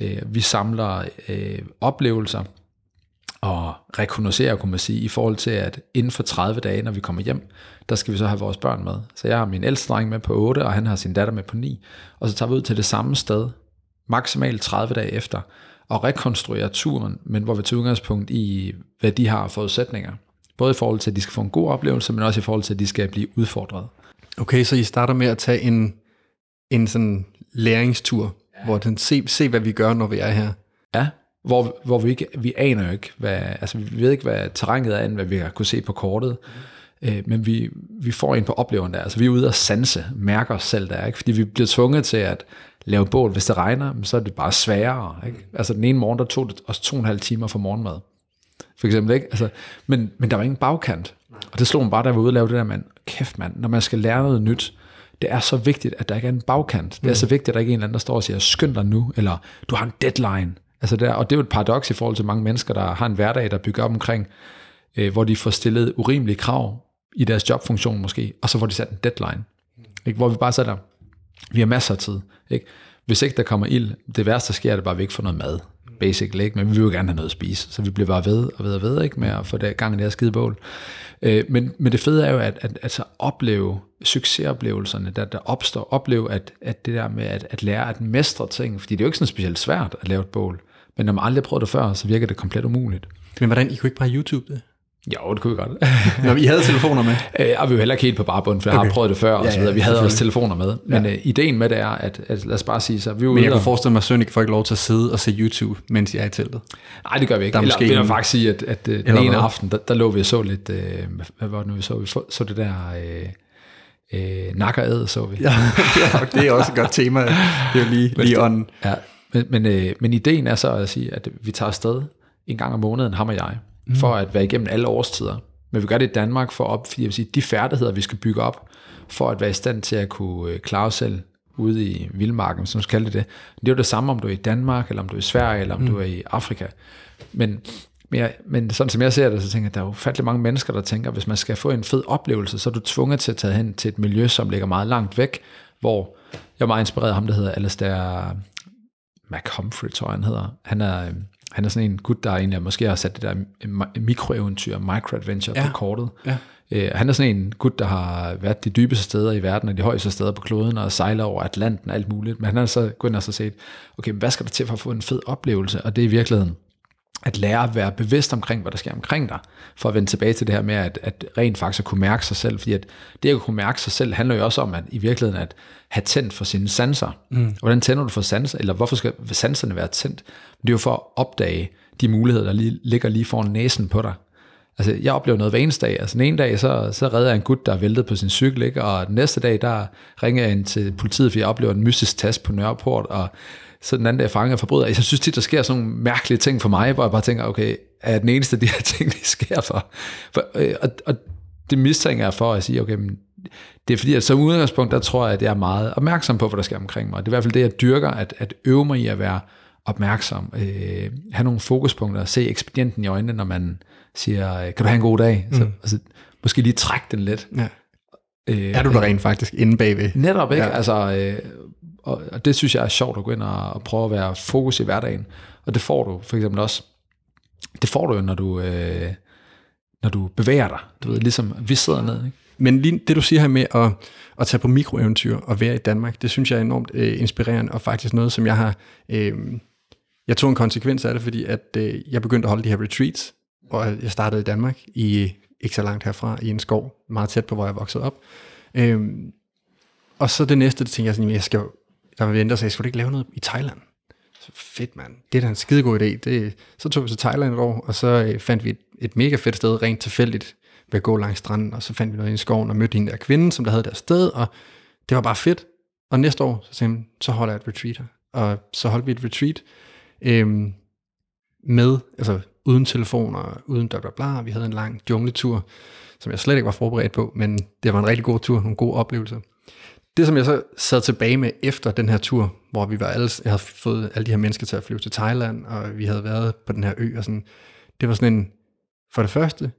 Øh, Vi samler øh, oplevelser, og rekognoserer, kunne man sige, i forhold til, at inden for 30 dage, når vi kommer hjem, der skal vi så have vores børn med. Så jeg har min ældste dreng med på 8, og han har sin datter med på 9. Og så tager vi ud til det samme sted, maksimalt 30 dage efter, og rekonstruerer turen, men hvor vi tager udgangspunkt i, hvad de har forudsætninger. Både i forhold til, at de skal få en god oplevelse, men også i forhold til, at de skal blive udfordret. Okay, så I starter med at tage en, en sådan læringstur, ja. hvor den se, se, hvad vi gør, når vi er her. Ja, hvor, hvor vi ikke, vi aner jo ikke, hvad, altså vi ved ikke, hvad terrænet er, end hvad vi har kunne se på kortet. Øh, men vi, vi får en på oplevelsen der. Altså vi er ude og sanse, mærker os selv der, ikke? fordi vi bliver tvunget til at lave bål. Hvis det regner, så er det bare sværere. Ikke? Altså den ene morgen, der tog det os to og en halv timer for morgenmad. For eksempel, ikke? Altså, men, men der var ingen bagkant. Og det slog mig bare, da jeg var ude og lave det der, mand. Kæft mand, når man skal lære noget nyt, det er så vigtigt, at der ikke er en bagkant. Det er mm. så vigtigt, at der ikke er en eller anden, der står og siger, skynd dig nu, eller du har en deadline. Altså der, og det er jo et paradoks i forhold til mange mennesker, der har en hverdag, der bygger op omkring, øh, hvor de får stillet urimelige krav i deres jobfunktion måske, og så får de sat en deadline. Ikke? Hvor vi bare sætter, vi har masser af tid. Ikke? Hvis ikke der kommer ild, det værste der sker, er det bare, at vi ikke får noget mad. Basically, ikke? men vi vil jo gerne have noget at spise, så vi bliver bare ved og ved og ved ikke? med at få det gang i det her skide bål. Øh, men, men det fede er jo, at, at, at så opleve succesoplevelserne, der, der opstår, opleve at, at det der med at, at lære at mestre ting, fordi det er jo ikke sådan specielt svært at lave et bål, men når man aldrig har prøvet det før, så virker det komplet umuligt. Men hvordan, I kunne ikke bare YouTube det? Jo, det kunne vi godt. Når vi havde telefoner med? Øh, og vi var heller ikke helt på barbund, for okay. jeg har prøvet det før, og ja, så videre. Vi havde også telefoner med. Men ja. uh, ideen med det er, at, at lad os bare sige så... Vi Men jeg kunne forestille mig, at Søren ikke får ikke lov til at sidde og se YouTube, mens jeg er i teltet. Nej, det gør vi ikke. Der Eller, måske vil faktisk sige, at, at uh, den ene hvad? aften, der, der lå vi og så lidt... Uh, hvad var det nu, vi så? Vi så det der... Uh, Øh, nakker så vi. Ja, det er også et godt tema. Det er jo lige, lige on. Ja, men, men, øh, men ideen er så at sige, at vi tager afsted en gang om måneden, ham og jeg, mm. for at være igennem alle årstider. Men vi gør det i Danmark for op, fordi jeg vil sige, de færdigheder, vi skal bygge op, for at være i stand til at kunne øh, klare os selv ude i vildmarken, som skal det det. Det er jo det samme, om du er i Danmark, eller om du er i Sverige, eller om mm. du er i Afrika. Men, men, jeg, men sådan som jeg ser det, så tænker jeg, at der er jo fattelig mange mennesker, der tænker, at hvis man skal få en fed oplevelse, så er du tvunget til at tage hen til et miljø, som ligger meget langt væk, hvor jeg er meget inspireret af ham, der hedder Alastair McHumphrey, tror jeg, han hedder. Han er, han er sådan en gut, der egentlig måske har sat det der mikroeventyr, microadventure ja. på kortet. Ja. Øh, han er sådan en gut, der har været de dybeste steder i verden, og de højeste steder på kloden, og sejler over Atlanten og alt muligt. Men han har så gået ind og så set, okay, hvad skal der til for at få en fed oplevelse? Og det er i virkeligheden at lære at være bevidst omkring, hvad der sker omkring dig, for at vende tilbage til det her med, at, at rent faktisk at kunne mærke sig selv, fordi at det at kunne mærke sig selv, handler jo også om, at i virkeligheden at have tændt for sine sanser. Mm. Hvordan tænder du for sanser, eller hvorfor skal sanserne være tændt? Det er jo for at opdage de muligheder, der lige, ligger lige foran næsen på dig. Altså, jeg oplever noget hver eneste dag. Altså, den ene dag, så, så redder jeg en gut, der er væltet på sin cykel, ikke? og den næste dag, der ringer jeg ind til politiet, fordi jeg oplever en mystisk tast på Nørreport, og så den anden dag fanger forbryder. Jeg synes tit, der sker sådan nogle mærkelige ting for mig, hvor jeg bare tænker, okay, er den eneste af de her ting, de sker for? for øh, og, og det mistænker jeg for at sige, okay, men det er fordi, at som udgangspunkt, der tror jeg, at jeg er meget opmærksom på, hvad der sker omkring mig. Det er i hvert fald det, jeg dyrker, at, at øve mig i at være opmærksom, øh, have nogle fokuspunkter, se ekspedienten i øjnene, når man siger, kan du have en god dag? Så, mm. altså, måske lige trække den lidt. Ja. Øh, er du der rent faktisk inde bagved? Netop, ikke? Ja. Altså, øh, og, og det synes jeg er sjovt at gå ind og, og prøve at være fokus i hverdagen. Og det får du for eksempel også, det får du jo, når du, øh, når du bevæger dig. Du ved, ligesom vi sidder ned. Ikke? Men lige det du siger her med at, at tage på mikroeventyr og være i Danmark, det synes jeg er enormt øh, inspirerende, og faktisk noget, som jeg har... Øh, jeg tog en konsekvens af det, fordi at øh, jeg begyndte at holde de her retreats, og jeg startede i Danmark, i ikke så langt herfra, i en skov, meget tæt på, hvor jeg voksede op. Øhm, og så det næste, det tænkte jeg sådan, jeg skal der var venter sig, skulle du ikke lave noget i Thailand? Så fedt mand, det er da en skidegod idé. Det, så tog vi til Thailand et år, og så øh, fandt vi et, et mega fedt sted, rent tilfældigt, ved at gå langs stranden, og så fandt vi noget i skoven, og mødte en der kvinde, som der havde deres sted, og det var bare fedt. Og næste år, så sagde så holder jeg et retreat her. Og så holdt vi et retreat øhm, med, altså uden telefoner, uden bla bla bla. Vi havde en lang jungletur, som jeg slet ikke var forberedt på, men det var en rigtig god tur, nogle gode oplevelser. Det, som jeg så sad tilbage med efter den her tur, hvor vi var alle, jeg havde fået alle de her mennesker til at flyve til Thailand, og vi havde været på den her ø, og sådan, det var sådan en, for det første,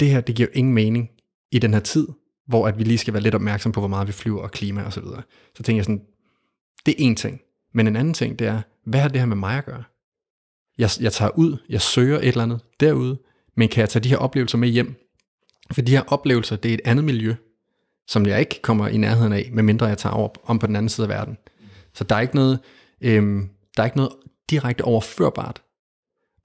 det her, det giver jo ingen mening i den her tid, hvor at vi lige skal være lidt opmærksom på, hvor meget vi flyver og klima og så videre. Så tænker jeg sådan, det er en ting. Men en anden ting, det er, hvad har det her med mig at gøre? Jeg, jeg tager ud, jeg søger et eller andet derude, men kan jeg tage de her oplevelser med hjem? For de her oplevelser, det er et andet miljø, som jeg ikke kommer i nærheden af, medmindre jeg tager op om på den anden side af verden. Så der er ikke noget, øhm, der er ikke noget direkte overførbart.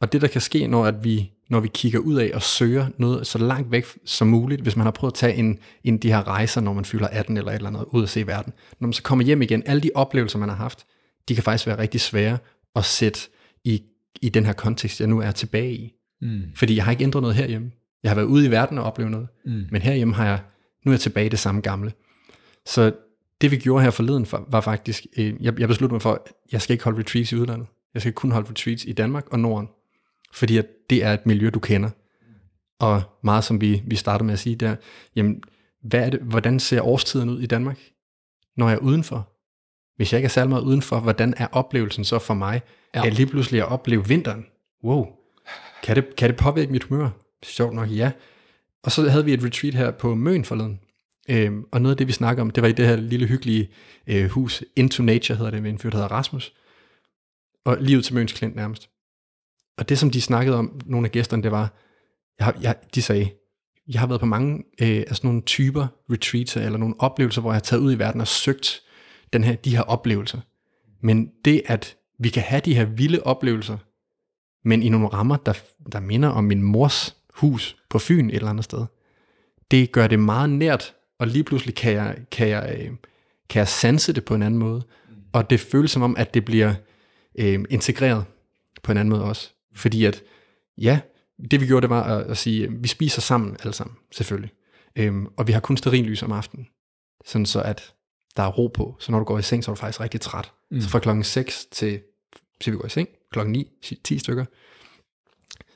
Og det, der kan ske, når, at vi, når vi kigger ud af og søger noget så langt væk som muligt, hvis man har prøvet at tage en, en de her rejser, når man fylder 18 eller et eller andet, ud og se verden. Når man så kommer hjem igen, alle de oplevelser, man har haft, de kan faktisk være rigtig svære at sætte i, i den her kontekst, jeg nu er tilbage i. Mm. Fordi jeg har ikke ændret noget herhjemme. Jeg har været ude i verden og oplevet noget. Mm. Men herhjemme har jeg, nu er jeg tilbage i det samme gamle. Så det vi gjorde her forleden for, var faktisk, øh, jeg, jeg besluttede mig for, at jeg skal ikke holde retreats i udlandet. Jeg skal kun holde retreats i Danmark og Norden. Fordi at det er et miljø, du kender. Og meget som vi, vi startede med at sige der, jamen, hvad er det, hvordan ser årstiden ud i Danmark, når jeg er udenfor? Hvis jeg ikke er særlig meget udenfor, hvordan er oplevelsen så for mig, ja. at lige pludselig at opleve vinteren? Wow, kan det, kan det påvirke mit humør? Sjovt nok, ja. Og så havde vi et retreat her på Møn forleden, øhm, og noget af det, vi snakker om, det var i det her lille hyggelige øh, hus, Into Nature hedder det, med en fyr, der hedder Rasmus, og lige ud til Møns Klint nærmest. Og det, som de snakkede om, nogle af gæsterne, det var, jeg, jeg, de sagde, jeg har været på mange øh, af sådan nogle typer retreats, eller nogle oplevelser, hvor jeg har taget ud i verden og søgt den her, de her oplevelser. Men det, at vi kan have de her vilde oplevelser, men i nogle rammer, der, der minder om min mors hus på Fyn et eller andet sted, det gør det meget nært, og lige pludselig kan jeg, kan jeg, øh, kan jeg sanse det på en anden måde. Og det føles som om, at det bliver øh, integreret på en anden måde også. Fordi at, ja, det vi gjorde, det var at, at sige, at vi spiser sammen alle sammen, selvfølgelig. Øhm, og vi har kun lys om aftenen, sådan så at der er ro på. Så når du går i seng, så er du faktisk rigtig træt. Mm. Så fra klokken 6 til, til vi går i seng, klokken 9, 10 stykker,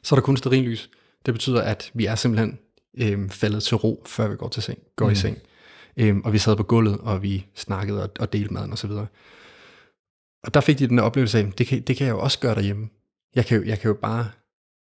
så er der kun lys. Det betyder, at vi er simpelthen øhm, faldet til ro, før vi går til seng, går mm. i seng. Øhm, og vi sad på gulvet, og vi snakkede og, og delte maden osv. Og, og der fik de den der oplevelse af, det kan, det kan jeg jo også gøre derhjemme. Jeg kan jo, jeg kan jo bare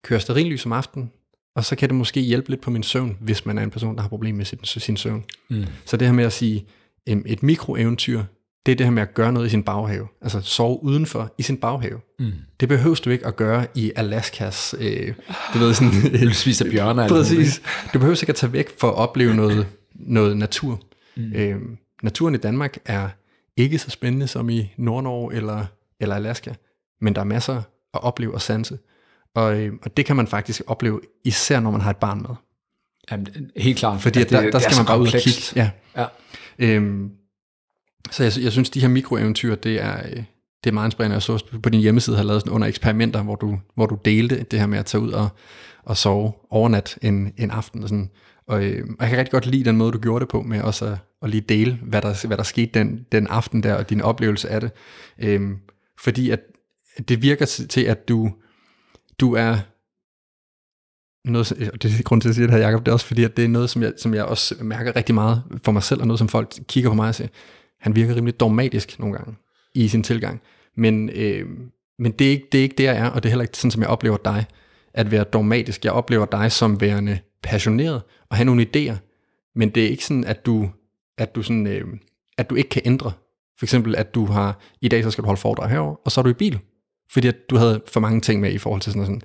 køre sterinlys om aftenen, og så kan det måske hjælpe lidt på min søvn, hvis man er en person, der har problemer med sin, sin søvn. Mm. Så det her med at sige, et mikroeventyr, det er det her med at gøre noget i sin baghave. Altså sove udenfor i sin baghave. Mm. Det behøver du ikke at gøre i Alaskas, øh, du ved sådan... du spiser bjørner. Eller præcis. Du behøver ikke at tage væk for at opleve noget, noget natur. Mm. Øh, naturen i Danmark er ikke så spændende som i Nord-Norge eller, eller Alaska, men der er masser at opleve og sanse. Og, øh, og det kan man faktisk opleve, især når man har et barn med. Jamen, helt klart. Fordi det, der, der skal man bare ud og kigge. Ja. ja. Øhm, så jeg, jeg synes, de her mikroeventyr, det er, øh, det er meget inspirerende. Jeg så på din hjemmeside har lavet sådan under eksperimenter, hvor du, hvor du delte det her med at tage ud og, og sove overnat en, en aften. Og, sådan. Og, øh, og jeg kan rigtig godt lide den måde, du gjorde det på, med også at, at lige dele, hvad der, hvad der skete den, den aften der, og din oplevelse af det. Øhm, fordi at det virker til, at du, du er noget, og det er grund til at sige det her, Jacob, det er også fordi, at det er noget, som jeg, som jeg også mærker rigtig meget for mig selv, og noget, som folk kigger på mig og siger, han virker rimelig dogmatisk nogle gange i sin tilgang. Men, øh, men det, er ikke, det er ikke det, jeg er, og det er heller ikke sådan, som jeg oplever dig, at være dogmatisk. Jeg oplever dig som værende passioneret og have nogle idéer, men det er ikke sådan, at du, at du, sådan, øh, at du ikke kan ændre. For eksempel, at du har, i dag så skal du holde foredrag herover, og så er du i bil. Fordi at du havde for mange ting med i forhold til sådan noget, sådan,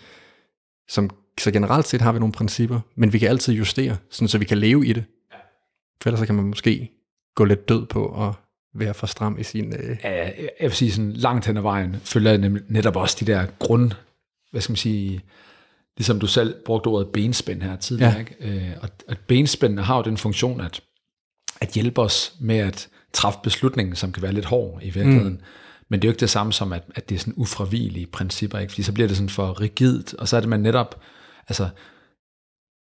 som, så generelt set har vi nogle principper, men vi kan altid justere, sådan så vi kan leve i det. For ellers så kan man måske gå lidt død på at være for stram i sin... Øh... Ja, jeg vil sige sådan langt hen ad vejen, følger jeg netop også de der grund, hvad skal man sige, ligesom du selv brugte ordet benspænd her tidligere, ja. ikke? Øh, og at benspændene har jo den funktion, at, at hjælpe os med at træffe beslutningen, som kan være lidt hård i virkeligheden. Mm. Men det er jo ikke det samme som, at, at det er sådan ufravigelige principper, ikke? fordi så bliver det sådan for rigidt, og så er det man netop, altså,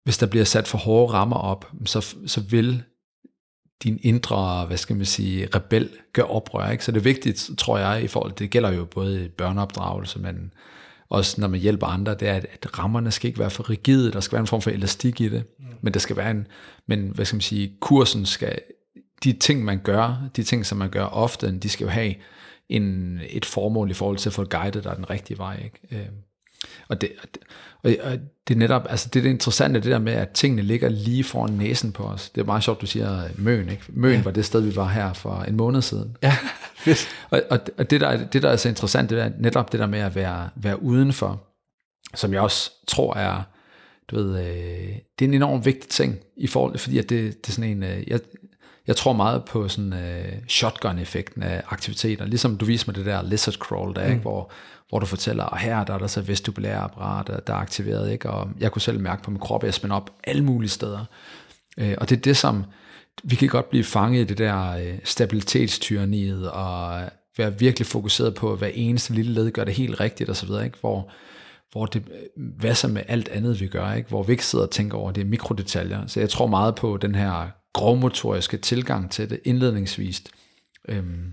hvis der bliver sat for hårde rammer op, så, så vil din indre, hvad skal man sige, rebel gør oprør. Ikke? Så det er vigtigt, tror jeg, i forhold det gælder jo både børneopdragelse, men også når man hjælper andre, det er, at rammerne skal ikke være for rigide, der skal være en form for elastik i det, mm. men der skal være en, men hvad skal man sige, kursen skal, de ting man gør, de ting som man gør ofte, de skal jo have en, et formål i forhold til at få guidet dig den rigtige vej. Ikke? Øh, og det, og, og det er netop, altså det er det interessante, det der med, at tingene ligger lige foran næsen på os. Det er meget sjovt, du siger Møn, ikke? Møn ja. var det sted, vi var her for en måned siden. Ja, fedt. og, og, og det, der, det, der er så interessant, det er netop det der med at være, være udenfor, som jeg også tror er, du ved, øh, det er en enormt vigtig ting, i forhold, fordi at det, det er sådan en, øh, jeg, jeg tror meget på sådan øh, shotgun-effekten af aktiviteter, ligesom du viser mig det der lizard crawl, der, mm. ikke, hvor, hvor du fortæller, at her der er der så vestibulære apparater, der er aktiveret, ikke? og jeg kunne selv mærke på min krop, at jeg spænder op alle mulige steder. Øh, og det er det, som vi kan godt blive fanget i det der øh, stabilitetstyraniet, og være virkelig fokuseret på, at hver eneste lille led gør det helt rigtigt, og så videre, ikke? Hvor, hvor det hvad så med alt andet, vi gør, ikke? hvor vi ikke sidder og tænker over det mikrodetaljer. Så jeg tror meget på den her grovmotoriske tilgang til det indledningsvist. Øhm,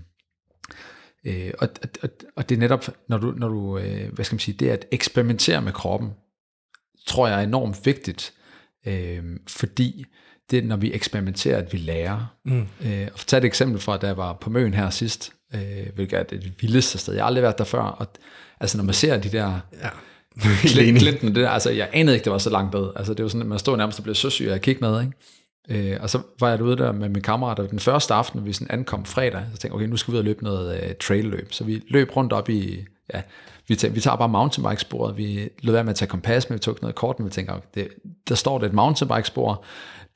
øh, og, og, og det er netop, når du, når du øh, hvad skal man sige, det at eksperimentere med kroppen, tror jeg er enormt vigtigt, øh, fordi det er, når vi eksperimenterer, at vi lærer. Mm. Øh, og tage et eksempel fra, da jeg var på Møn her sidst, øh, hvilket er det vildeste sted. Jeg har aldrig været der før, og altså når man ser de der ja. Clinton, det der, altså jeg anede ikke, det var så langt bedre. Altså det var sådan, at man stod nærmest og blev så syg af at kigge ned, ikke? Øh, og så var jeg derude der med min kammerat, og den første aften, vi sådan ankom fredag, så tænkte jeg, okay, nu skal vi ud og løbe noget øh, trail-løb. Så vi løb rundt op i, ja, vi, tager, vi tager bare mountainbikesporet, vi lød være med at tage kompas, men vi tog noget kort, men vi tænker, det, der står der et mountainbike-spor,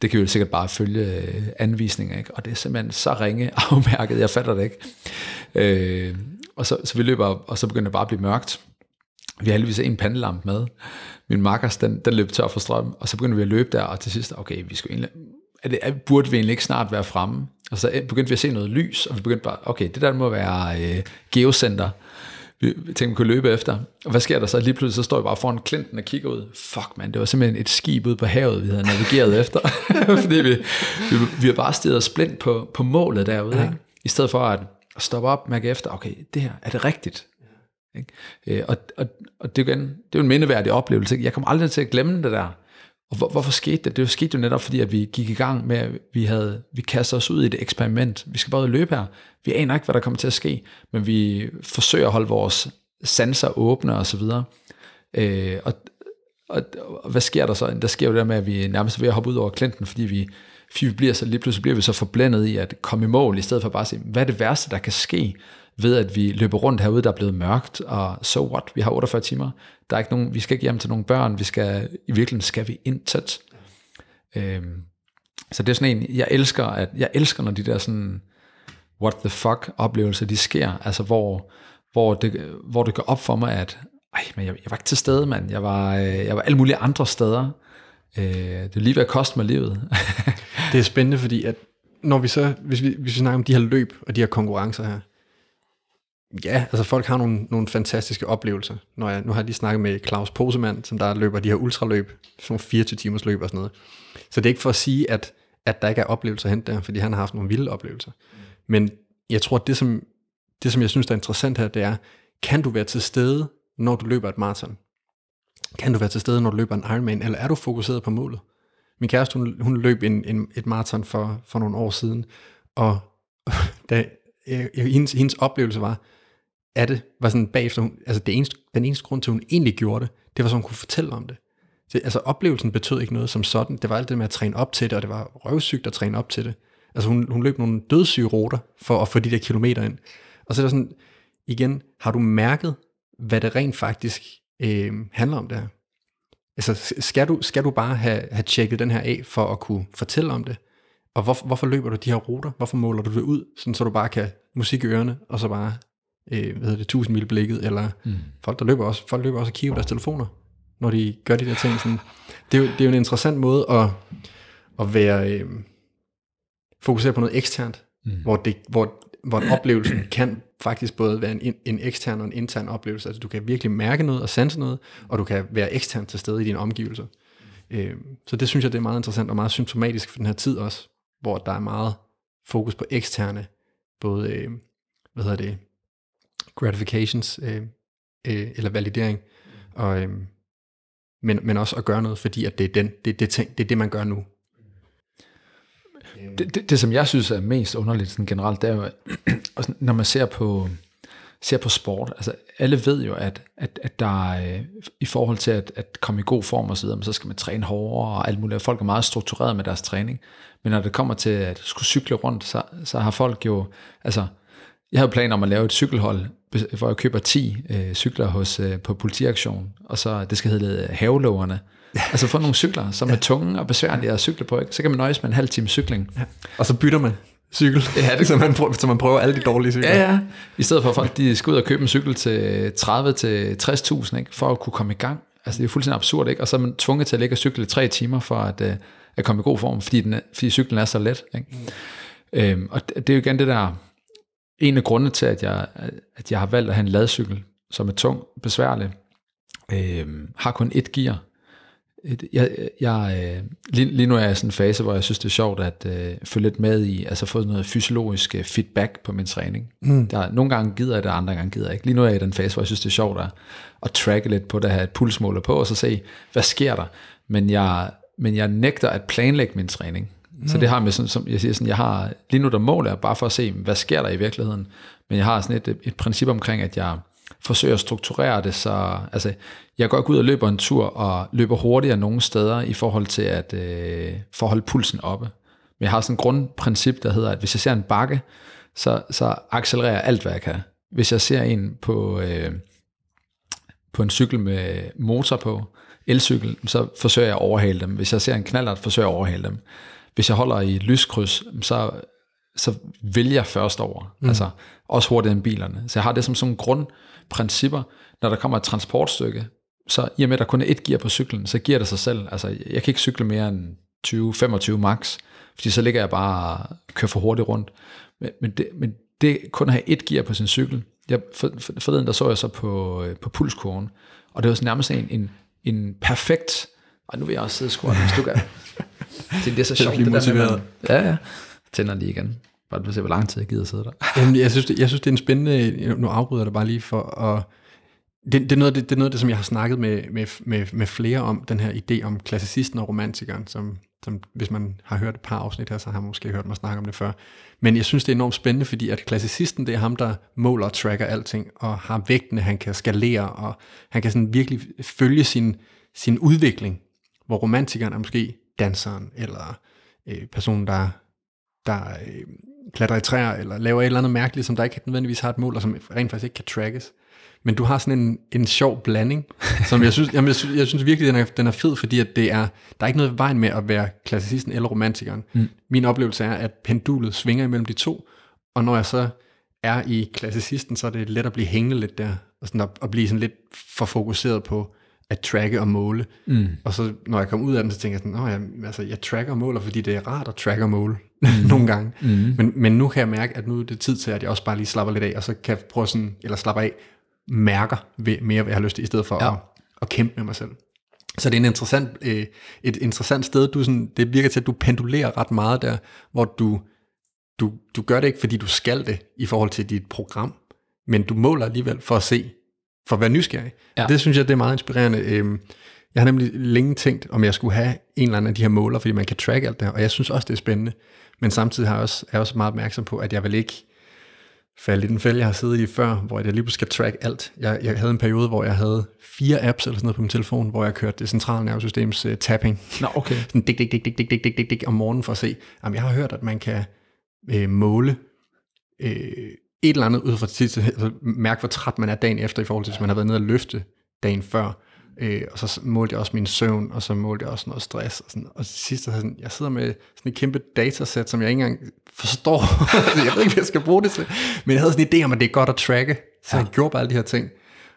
det kan vi jo sikkert bare følge øh, anvisninger, ikke? og det er simpelthen så ringe afmærket, jeg fatter det ikke. Øh, og så, så vi løber og så begynder det bare at blive mørkt. Vi har heldigvis en pandelamp med. Min makkers, den, den løb tør for strøm, og så begynder vi at løbe der, og til sidst, okay, vi skulle egentlig, det, er, burde vi egentlig ikke snart være fremme? Og så begyndte vi at se noget lys, og vi begyndte bare, okay, det der må være øh, geocenter vi tænkte, vi kunne løbe efter. Og hvad sker der så? Lige pludselig så står vi bare foran klinten og kigger ud. Fuck man, det var simpelthen et skib ude på havet, vi havde navigeret efter. Fordi vi, vi, vi har bare stedet splint på, på målet derude. Ja. Ikke? I stedet for at stoppe op, mærke efter, okay, det her, er det rigtigt? Ikke? Øh, og, og, og det, jo, det er jo en mindeværdig oplevelse. Jeg kommer aldrig til at glemme det der. Og hvor, hvorfor skete det? Det skete jo netop fordi, at vi gik i gang med, at vi, havde, vi kastede os ud i et eksperiment. Vi skal bare løbe her. Vi aner ikke, hvad der kommer til at ske, men vi forsøger at holde vores sanser åbne og så videre. Øh, og, og, og, hvad sker der så? Der sker jo det med, at vi nærmest er ved at hoppe ud over klinten, fordi vi, fordi vi bliver så, lige pludselig bliver vi så forblændet i at komme i mål, i stedet for bare at sige, hvad er det værste, der kan ske ved, at vi løber rundt herude, der er blevet mørkt, og so what, vi har 48 timer, der er ikke nogen, vi skal ikke hjem til nogle børn, vi skal, i virkeligheden skal vi intet. Øhm, så det er sådan en, jeg elsker, at, jeg elsker, når de der sådan, what the fuck oplevelser, de sker, altså hvor, hvor det, hvor det går op for mig, at ej, men jeg, jeg var ikke til stede, mand. Jeg var, øh, jeg var alle mulige andre steder. Øh, det er lige ved at koste mig livet. det er spændende, fordi at når vi så, hvis vi, hvis vi snakker om de her løb og de her konkurrencer her, Ja, altså folk har nogle, nogle fantastiske oplevelser. Når jeg, nu har jeg lige snakket med Claus Posemann, som der løber de her ultraløb, sådan nogle 24 timers løb og sådan noget. Så det er ikke for at sige, at, at der ikke er oplevelser hen der, fordi han har haft nogle vilde oplevelser. Men jeg tror, at det som, det som jeg synes der er interessant her, det er, kan du være til stede, når du løber et maraton? Kan du være til stede, når du løber en Ironman, eller er du fokuseret på målet? Min kæreste, hun, hun løb en, en, et maraton for, for nogle år siden, og da, hendes, hendes oplevelse var, af det, var sådan bagefter, hun, altså det eneste, den eneste grund til, at hun egentlig gjorde det, det var så, hun kunne fortælle om det. det. Altså oplevelsen betød ikke noget som sådan, det var alt det med at træne op til det, og det var røvsygt at træne op til det. Altså hun, hun løb nogle dødssyge ruter for at få de der kilometer ind. Og så er der sådan, igen, har du mærket, hvad det rent faktisk øh, handler om det her? Altså skal du, skal du bare have, have tjekket den her af, for at kunne fortælle om det? Og hvor, hvorfor løber du de her ruter? Hvorfor måler du det ud, sådan så du bare kan musik i ørerne, og så bare øh, hvad hedder det, 1000 mil blikket, eller mm. folk, der løber også, folk løber også og kigger på deres telefoner, når de gør de der ting. Sådan. Det, er jo, det er jo en interessant måde at, at være øh, fokuseret på noget eksternt, mm. hvor, det, hvor, hvor oplevelsen kan faktisk både være en, en ekstern og en intern oplevelse. Altså du kan virkelig mærke noget og sanse noget, og du kan være ekstern til stede i dine omgivelser. Øh, så det synes jeg, det er meget interessant og meget symptomatisk for den her tid også, hvor der er meget fokus på eksterne, både, øh, hvad hedder det, gratifications, øh, øh, eller validering, og, øh, men, men også at gøre noget, fordi at det er, den, det, det, ting, det, er det, man gør nu. Det, det, det, som jeg synes er mest underligt sådan generelt, det er jo, når man ser på, ser på sport, altså alle ved jo, at, at, at der er, i forhold til at, at komme i god form og så videre, så skal man træne hårdere og alt muligt. Folk er meget struktureret med deres træning. Men når det kommer til at skulle cykle rundt, så, så har folk jo, altså jeg havde planer om at lave et cykelhold, hvor jeg køber 10 øh, cykler hos, øh, på politiaktion, og så det skal hedde øh, havelågerne. altså få nogle cykler, som er tunge og besværlige at cykle på. Ikke? Så kan man nøjes med en halv time cykling. Ja. Og så bytter man cykel, ja, det, så, man prøver, så man prøver alle de dårlige cykler. Ja, ja. I stedet for at folk de skal ud og købe en cykel til 30 til 60.000, ikke? for at kunne komme i gang. Altså det er fuldstændig absurd, ikke? Og så er man tvunget til at ligge og cykle i tre timer for at, uh, at komme i god form, fordi, den, fordi cyklen er så let. Ikke? Mm. Øhm, og det er jo igen det der, en af grundene til, at jeg, at jeg har valgt at have en ladcykel, som er tung, besværlig, øh, har kun et gear. Jeg, jeg, øh, lige, lige nu er jeg i sådan en fase, hvor jeg synes, det er sjovt at øh, følge lidt med i, altså få noget fysiologisk øh, feedback på min træning. Mm. Der, nogle gange gider jeg det, andre gange gider jeg ikke. Lige nu er jeg i den fase, hvor jeg synes, det er sjovt at, at tracke lidt på det, have et pulsmåler på, og så se, hvad sker der. Men jeg, men jeg nægter at planlægge min træning. Mm. Så det har med sådan, som jeg siger sådan, jeg har, lige nu der måler jeg bare for at se, hvad sker der i virkeligheden. Men jeg har sådan et, et princip omkring, at jeg forsøger at strukturere det, så altså, jeg går ikke ud og løber en tur og løber hurtigere nogle steder i forhold til at øh, forholde pulsen oppe. Men jeg har sådan et grundprincip, der hedder, at hvis jeg ser en bakke, så, så accelererer jeg alt, hvad jeg kan. Hvis jeg ser en på, øh, på en cykel med motor på, elcykel, så forsøger jeg at overhale dem. Hvis jeg ser en knallert, forsøger jeg at overhale dem. Hvis jeg holder i lyskryds, så, så vælger jeg først over. Mm. Altså også hurtigere end bilerne. Så jeg har det som sådan grundprincipper, når der kommer et transportstykke, så i og med, at der kun er et gear på cyklen, så giver det sig selv. Altså, jeg kan ikke cykle mere end 20-25 max, fordi så ligger jeg bare og kører for hurtigt rundt. Men, men, det, men det kun at have et gear på sin cykel, jeg, for, for, forleden der så jeg så på, øh, på pulskurven, og det var så nærmest en, en, en perfekt, og nu vil jeg også sidde og skrue, hvis du kan. det, det er så sjovt, det, det der med, ja, ja, jeg tænder lige igen. Bare du se, hvor lang tid jeg gider sidde der. Jamen, jeg, synes, det, jeg synes, det er en spændende, nu afbryder jeg dig bare lige for at, det, det, er noget, det, det er noget af det, som jeg har snakket med, med, med, med flere om, den her idé om klassicisten og romantikeren, som, som hvis man har hørt et par afsnit her, så har man måske hørt mig snakke om det før. Men jeg synes, det er enormt spændende, fordi at klassicisten, det er ham, der måler og tracker alting, og har vægtene, han kan skalere, og han kan sådan virkelig følge sin, sin udvikling, hvor romantikeren er måske danseren, eller øh, personen, der, der øh, klatrer i træer, eller laver et eller andet mærkeligt, som der ikke nødvendigvis har et mål, og som rent faktisk ikke kan trackes men du har sådan en, en sjov blanding, som jeg synes, jamen jeg, synes, jeg synes virkelig, den er, den er fed, fordi at det er, der er ikke noget vejen med at være klassicisten eller romantikeren. Mm. Min oplevelse er, at pendulet svinger imellem de to, og når jeg så er i klassicisten, så er det let at blive hængende lidt der, og sådan at, at blive sådan lidt for fokuseret på at tracke og måle. Mm. Og så når jeg kommer ud af den, så tænker jeg sådan, jeg, altså, jeg tracker og måler, fordi det er rart at tracke og måle mm. nogle gange. Mm. Men, men nu kan jeg mærke, at nu er det tid til, at jeg også bare lige slapper lidt af, og så kan jeg prøve sådan, eller slappe af, mærker ved, mere, hvad jeg har lyst til, i stedet for ja. at, at kæmpe med mig selv. Så det er en interessant, øh, et interessant sted. Du sådan, det virker til, at du pendulerer ret meget der, hvor du, du, du gør det ikke, fordi du skal det i forhold til dit program, men du måler alligevel for at se, for at være nysgerrig. Ja. Det synes jeg, det er meget inspirerende. Øhm, jeg har nemlig længe tænkt, om jeg skulle have en eller anden af de her måler, fordi man kan track alt det her, og jeg synes også, det er spændende. Men samtidig har jeg også, er jeg også meget opmærksom på, at jeg vil ikke falde i den fælde, jeg har siddet i før, hvor jeg lige pludselig skal track alt. Jeg, jeg havde en periode, hvor jeg havde fire apps eller sådan noget på min telefon, hvor jeg kørte det centrale nervesystems uh, tapping. Nå, okay. sådan dik, dik, dik, dik, dik, dik, dik, dik, dik om morgenen for at se. Jamen, jeg har hørt, at man kan uh, måle uh, et eller andet ud fra tid, altså mærke, hvor træt man er dagen efter, i forhold til, hvis man har været nede og løfte dagen før. Øh, og så målte jeg også min søvn, og så målte jeg også noget stress. Og, sådan, og sidst, sådan, jeg sidder med sådan et kæmpe datasæt, som jeg ikke engang forstår. jeg ved ikke, hvad jeg skal bruge det til. Men jeg havde sådan en idé om, at det er godt at tracke. Så ja. jeg gjorde bare alle de her ting.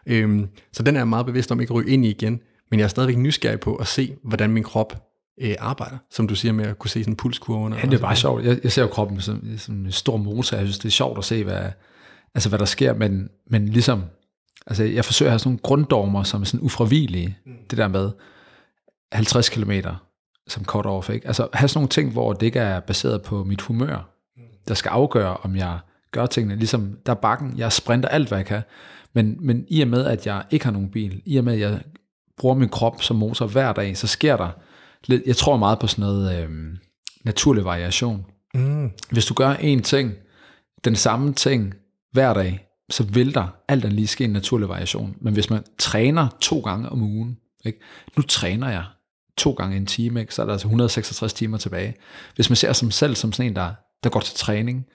Øhm, så den er jeg meget bevidst om ikke at ryge ind i igen. Men jeg er stadigvæk nysgerrig på at se, hvordan min krop øh, arbejder, som du siger med at kunne se sådan pulskurven. Ja, det er bare sjovt. Jeg, jeg ser jo kroppen som, som en stor motor. Jeg synes, det er sjovt at se, hvad, altså, hvad der sker, men, men ligesom Altså, jeg forsøger at have sådan nogle grunddormer, som er sådan ufravigelige. Mm. Det der med 50 km som cut off. Ikke? Altså, have sådan nogle ting, hvor det ikke er baseret på mit humør, mm. der skal afgøre, om jeg gør tingene. Ligesom der er bakken, jeg sprinter alt, hvad jeg kan. Men, men i og med, at jeg ikke har nogen bil, i og med, at jeg bruger min krop som motor hver dag, så sker der jeg tror meget på sådan noget øh, naturlig variation. Mm. Hvis du gør én ting, den samme ting hver dag, så vil der alt andet lige ske en naturlig variation. Men hvis man træner to gange om ugen, ikke? nu træner jeg to gange en time, ikke? så er der altså 166 timer tilbage. Hvis man ser sig selv som sådan en, der, der går til træning,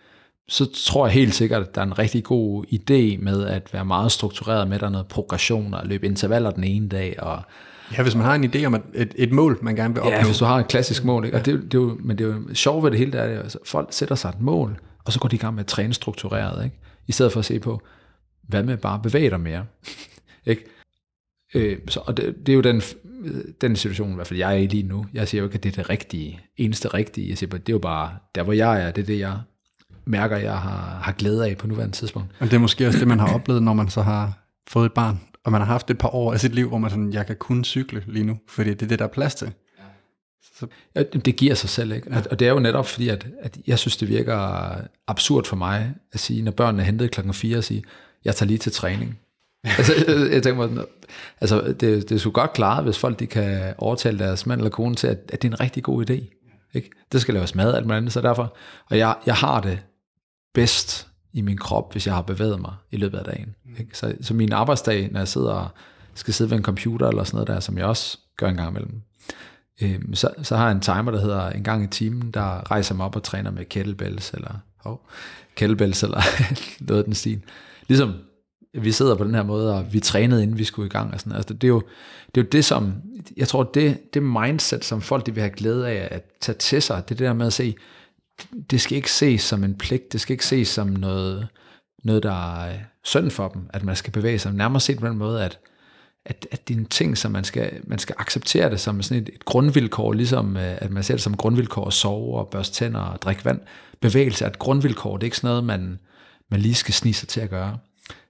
så tror jeg helt sikkert, at der er en rigtig god idé med at være meget struktureret med, der noget progression og løbe intervaller den ene dag. Og, ja, hvis man har en idé om et, et, et mål, man gerne vil opnå. Ja, hvis du har et klassisk mål. Ikke? Og det, det er jo, men det er jo sjovt ved det hele, der er, at altså, folk sætter sig et mål, og så går de i gang med at træne struktureret. Ikke? i stedet for at se på, hvad med bare at bevæge dig mere? ikke? Øh, så, og det, det er jo den, den situation, i hvert fald jeg er i lige nu. Jeg siger jo ikke, at det er det rigtige, eneste rigtige. Jeg siger bare, det er jo bare, der hvor jeg er, det er det, jeg mærker, jeg har, har glæde af på nuværende tidspunkt. Og det er måske også det, man har oplevet, når man så har fået et barn, og man har haft et par år af sit liv, hvor man sådan, jeg kan kun cykle lige nu, fordi det er det, der er plads til. Så. Ja, det giver sig selv, ikke? Ja. Og det er jo netop fordi, at, at jeg synes, det virker absurd for mig at sige, når børnene er hentet klokken 4, at sige, jeg tager lige til træning. altså, jeg, jeg tænker mig, altså, det, det er sgu godt klart, hvis folk de kan overtale deres mand eller kone til, at, at det er en rigtig god idé. Ikke? Det skal laves mad, alt muligt andet, så derfor, og jeg, jeg har det bedst i min krop, hvis jeg har bevæget mig i løbet af dagen. Ikke? Så, så min arbejdsdag, når jeg sidder og skal sidde ved en computer eller sådan noget der, som jeg også gør en gang imellem, øh, så, så har jeg en timer, der hedder en gang i timen, der rejser mig op og træner med kettlebells, eller oh, kettlebells, eller noget af den stil. Ligesom vi sidder på den her måde, og vi trænede, inden vi skulle i gang. Og sådan. Altså, det, er jo, det er jo det, som, jeg tror, det, det mindset, som folk de vil have glæde af at tage til sig, det er det der med at se, det skal ikke ses som en pligt, det skal ikke ses som noget, noget der er synd for dem, at man skal bevæge sig. Nærmere set på den måde, at, at, at det er en ting, som man skal, man skal acceptere det som sådan et, et grundvilkår, ligesom øh, at man ser det som grundvilkår at sove og børste tænder og drikke vand. Bevægelse er et grundvilkår, det er ikke sådan noget, man, man lige skal snige sig til at gøre.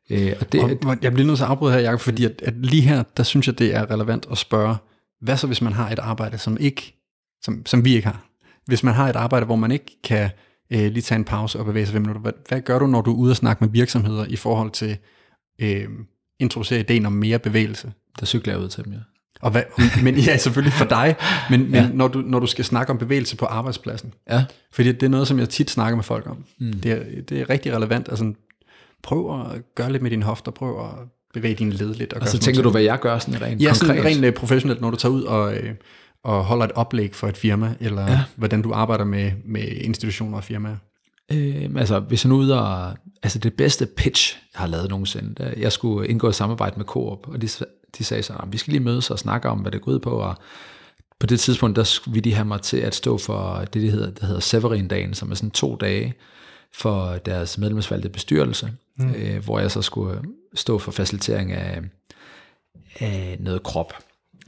Øh, og det, og, jeg bliver nødt til at afbryde her, Jacob, fordi at, at lige her, der synes jeg, det er relevant at spørge, hvad så hvis man har et arbejde, som ikke, som, som vi ikke har? Hvis man har et arbejde, hvor man ikke kan øh, lige tage en pause og bevæge sig fem minutter, hvad, hvad gør du, når du er ude og snakke med virksomheder i forhold til øh, introducere ideen om mere bevægelse? Der cykler jeg ud til dem, ja. Og hvad, men ja, selvfølgelig for dig, men, men ja. når, du, når du skal snakke om bevægelse på arbejdspladsen, ja. fordi det er noget, som jeg tit snakker med folk om. Mm. Det, er, det er rigtig relevant. Altså, prøv at gøre lidt med dine hofter, prøv at bevæge dine led lidt. Og, og så tænker du, hvad jeg gør sådan rent ja, konkret? Ja, sådan rent øh, professionelt, når du tager ud og, øh, og holder et oplæg for et firma, eller ja. hvordan du arbejder med, med institutioner og firmaer. Øh, altså, hvis jeg nu ud og, altså det bedste pitch, jeg har lavet nogensinde, der, jeg skulle indgå i samarbejde med Coop, og de, de sagde så, vi skal lige mødes og snakke om, hvad det går ud på, og på det tidspunkt, der ville de have mig til at stå for det, det hedder, det hedder Severin-dagen, som er sådan to dage for deres medlemsvalgte bestyrelse, mm. øh, hvor jeg så skulle stå for facilitering af, af noget krop.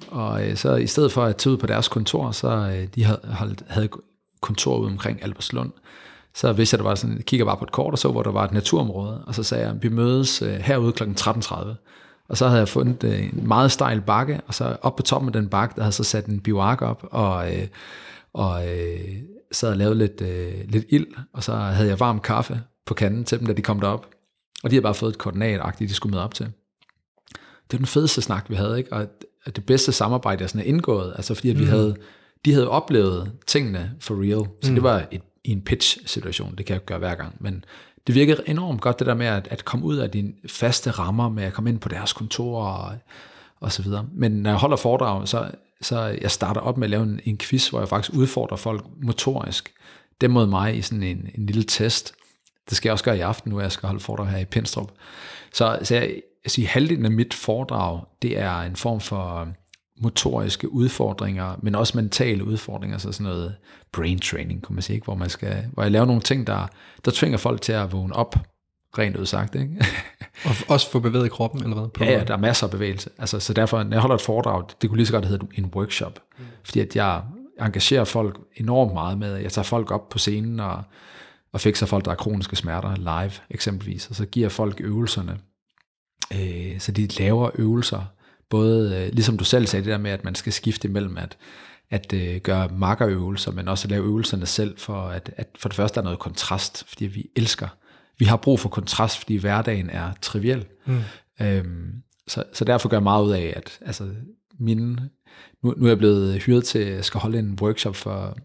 Og øh, så i stedet for at tage ud på deres kontor, så øh, de havde, havde kontor ude omkring Albertslund, så hvis jeg der var sådan, jeg kigger bare på et kort og så, hvor der var et naturområde, og så sagde jeg, vi mødes øh, herude kl. 13.30. Og så havde jeg fundet øh, en meget stejl bakke, og så op på toppen af den bakke, der havde så sat en bivark op, og, øh, og øh, så havde jeg lavet lidt, øh, lidt ild, og så havde jeg varm kaffe på kanden til dem, da de kom derop. Og de havde bare fået et koordinat de skulle møde op til. Det var den fedeste snak, vi havde, ikke? og det bedste samarbejde, jeg sådan er indgået, altså fordi at vi mm. havde, de havde oplevet tingene for real, så mm. det var et, i en pitch-situation, det kan jeg gøre hver gang, men det virkede enormt godt, det der med at, at komme ud af dine faste rammer, med at komme ind på deres kontor og, og så videre. Men når jeg holder foredrag, så, så jeg starter op med at lave en, en quiz, hvor jeg faktisk udfordrer folk motorisk, dem mod mig i sådan en, en lille test. Det skal jeg også gøre i aften, nu jeg skal holde foredrag her i Pinstrup. Så, så jeg, jeg siger, halvdelen af mit foredrag, det er en form for motoriske udfordringer, men også mentale udfordringer, så sådan noget brain training, kunne man sige, ikke? Hvor, man skal, hvor jeg laver nogle ting, der, der tvinger folk til at vågne op, rent udsagt. Ikke? og også få bevæget kroppen, eller hvad? På ja, ja, der er masser af bevægelse. Altså, så derfor, når jeg holder et foredrag, det kunne lige så godt hedde en workshop, mm. fordi at jeg engagerer folk enormt meget med, jeg tager folk op på scenen og, og fikser folk, der har kroniske smerter live eksempelvis, og så giver folk øvelserne. Øh, så de laver øvelser, både, øh, ligesom du selv sagde, det der med, at man skal skifte imellem at, at øh, gøre markerøvelser, men også at lave øvelserne selv, for at, at for det første er noget kontrast, fordi vi elsker, vi har brug for kontrast, fordi hverdagen er triviel. Mm. Øhm, så, så derfor gør jeg meget ud af, at altså, mine, nu, nu er jeg blevet hyret til, at skal holde en workshop for,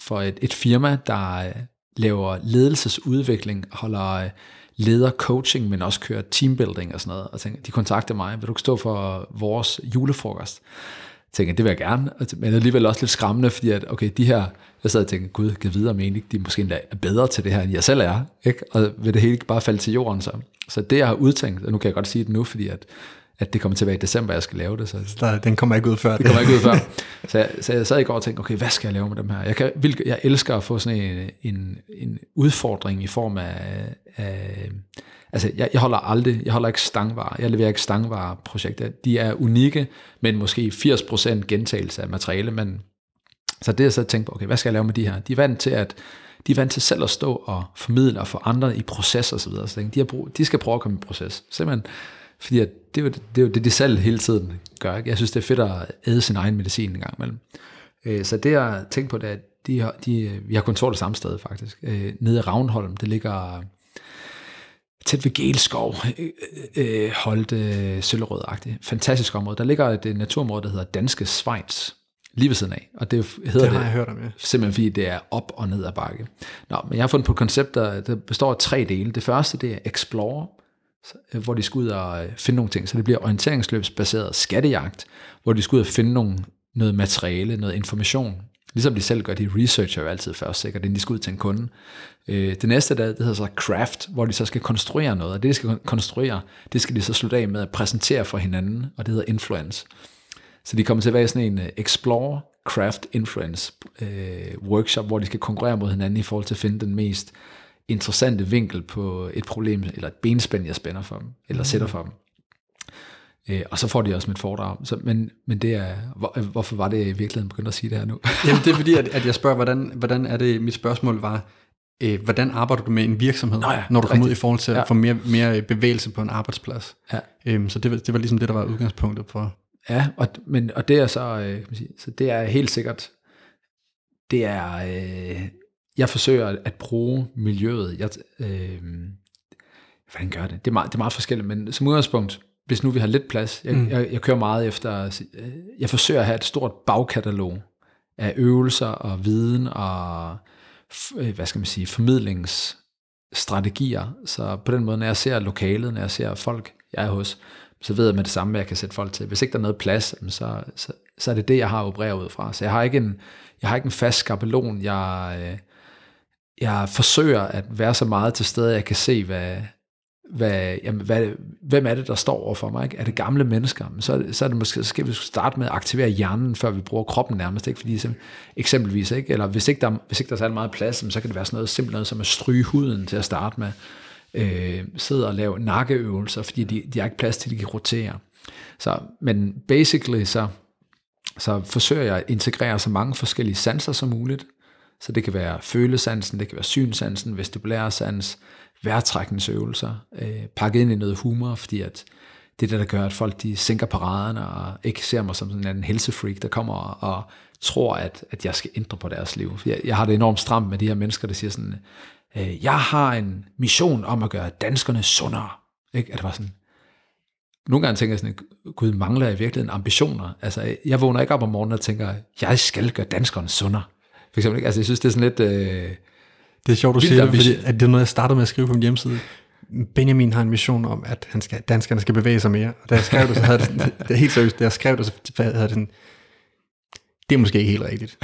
for et, et firma, der øh, laver ledelsesudvikling, holder leder coaching, men også kører teambuilding og sådan noget, og tænker, de kontakter mig, vil du stå for vores julefrokost? Jeg tænker, det vil jeg gerne, men alligevel også lidt skræmmende, fordi at, okay, de her, jeg sad og tænkte, gud, giv videre, men egentlig, de måske endda er bedre til det her, end jeg selv er, ikke? og vil det hele ikke bare falde til jorden så? Så det, jeg har udtænkt, og nu kan jeg godt sige det nu, fordi at at det kommer til at være i december, jeg skal lave det. Så der, den kommer ikke ud før. Det kommer ikke ud før. Så jeg, så jeg sad i går og tænkte, okay, hvad skal jeg lave med dem her? Jeg, kan, jeg elsker at få sådan en, en, en udfordring i form af, af altså jeg, jeg holder aldrig, jeg holder ikke stangvarer, jeg leverer ikke stangvarer-projekter. De er unikke, men måske 80% gentagelse af materiale, men så det jeg så tænkte på, okay, hvad skal jeg lave med de her? De er vant til at, de er vant til selv at stå og formidle og få andre i proces og så videre. Så de, har brug, de skal prøve at komme i proces. Simpelthen Fordi at det, er jo, det er jo det, de selv hele tiden gør. Ikke? Jeg synes, det er fedt at æde sin egen medicin en gang imellem. Øh, så det jeg tænker på, det er, at de har, de, vi har kontor det samme sted faktisk. Øh, nede i Ravnholm, det ligger tæt ved Gelskov, øh, øh, holdt øh, Søllerød-agtigt. Fantastisk område. Der ligger et naturområde, der hedder Danske Schweiz, lige ved siden af. Og det hedder det, har jeg hørt om, ja. simpelthen fordi det er op og ned ad bakke. Nå, men jeg har fundet på et koncept, der, der består af tre dele. Det første, det er Explore, Øh, hvor de skal ud og øh, finde nogle ting. Så det bliver orienteringsløbsbaseret skattejagt, hvor de skal ud og finde nogle, noget materiale, noget information. Ligesom de selv gør, de researcher jo altid først, sikkert, inden de skal ud til en kunde. Øh, det næste, der, det hedder så craft, hvor de så skal konstruere noget, og det, de skal konstruere, det skal de så slutte af med at præsentere for hinanden, og det hedder influence. Så de kommer til at være sådan en explore, craft, influence øh, workshop, hvor de skal konkurrere mod hinanden i forhold til at finde den mest interessante vinkel på et problem, eller et benspænd, jeg spænder for dem, eller mm. sætter for dem. Øh, og så får de også mit foredrag. Så, men, men det er, hvor, hvorfor var det i virkeligheden begyndt at sige det her nu? Jamen det er fordi, at, at jeg spørger, hvordan, hvordan er det, mit spørgsmål var, øh, hvordan arbejder du med en virksomhed, Nå ja, når du kommer ud i forhold til ja. at få mere, mere bevægelse på en arbejdsplads? Ja. Øhm, så det, det var ligesom det, der var udgangspunktet for. Ja, og, men, og det er så, øh, kan man sige, så det er helt sikkert, det er, øh, jeg forsøger at bruge miljøet, jeg, øh, hvordan gør det? Det er, meget, det er meget forskelligt, men som udgangspunkt, hvis nu vi har lidt plads, jeg, mm. jeg, jeg kører meget efter, jeg forsøger at have et stort bagkatalog af øvelser og viden og, øh, hvad skal man sige, formidlingsstrategier. Så på den måde, når jeg ser lokalet, når jeg ser folk, jeg er hos, så ved jeg med det samme, hvad jeg kan sætte folk til. Hvis ikke der er noget plads, så, så, så er det det, jeg har opereret ud fra. Så jeg har ikke en, jeg har ikke en fast skabelon. Jeg, øh, jeg forsøger at være så meget til stede, at jeg kan se, hvad, hvad, jamen, hvad, hvem er det, der står over for mig? Ikke? Er det gamle mennesker? Men så, så, er det måske, så skal vi starte med at aktivere hjernen, før vi bruger kroppen nærmest. Ikke? Fordi eksempelvis, ikke? eller hvis ikke, der, hvis ikke der er særlig meget plads, så kan det være sådan noget simpelt noget som at stryge huden til at starte med. Øh, sidde og lave nakkeøvelser, fordi de, de har ikke plads til, at de kan rotere. Så, men basically så, så forsøger jeg at integrere så mange forskellige sanser som muligt. Så det kan være følesansen, det kan være synsansen, vestibulære sans, vejrtrækningsøvelser, øh, pakket ind i noget humor, fordi at det er det, der gør, at folk de sænker paraderne og ikke ser mig som sådan en helsefreak, der kommer og, og tror, at, at jeg skal ændre på deres liv. Jeg, jeg har det enormt stramt med de her mennesker, der siger sådan, øh, jeg har en mission om at gøre danskerne sundere. Ikke? At det var sådan, nogle gange tænker jeg sådan, gud, mangler jeg i virkeligheden ambitioner? Altså, jeg vågner ikke op om morgenen og tænker, jeg skal gøre danskerne sundere. For eksempel, ikke? Altså, jeg synes, det er sådan lidt... Øh, det er sjovt, du siger det, fordi at det er noget, jeg startede med at skrive på min hjemmeside. Benjamin har en mission om, at han skal, danskerne skal bevæge sig mere. Og da jeg skrev det, så havde det, det er helt seriøst, da jeg skrev det, så havde det sådan, det er måske ikke helt rigtigt.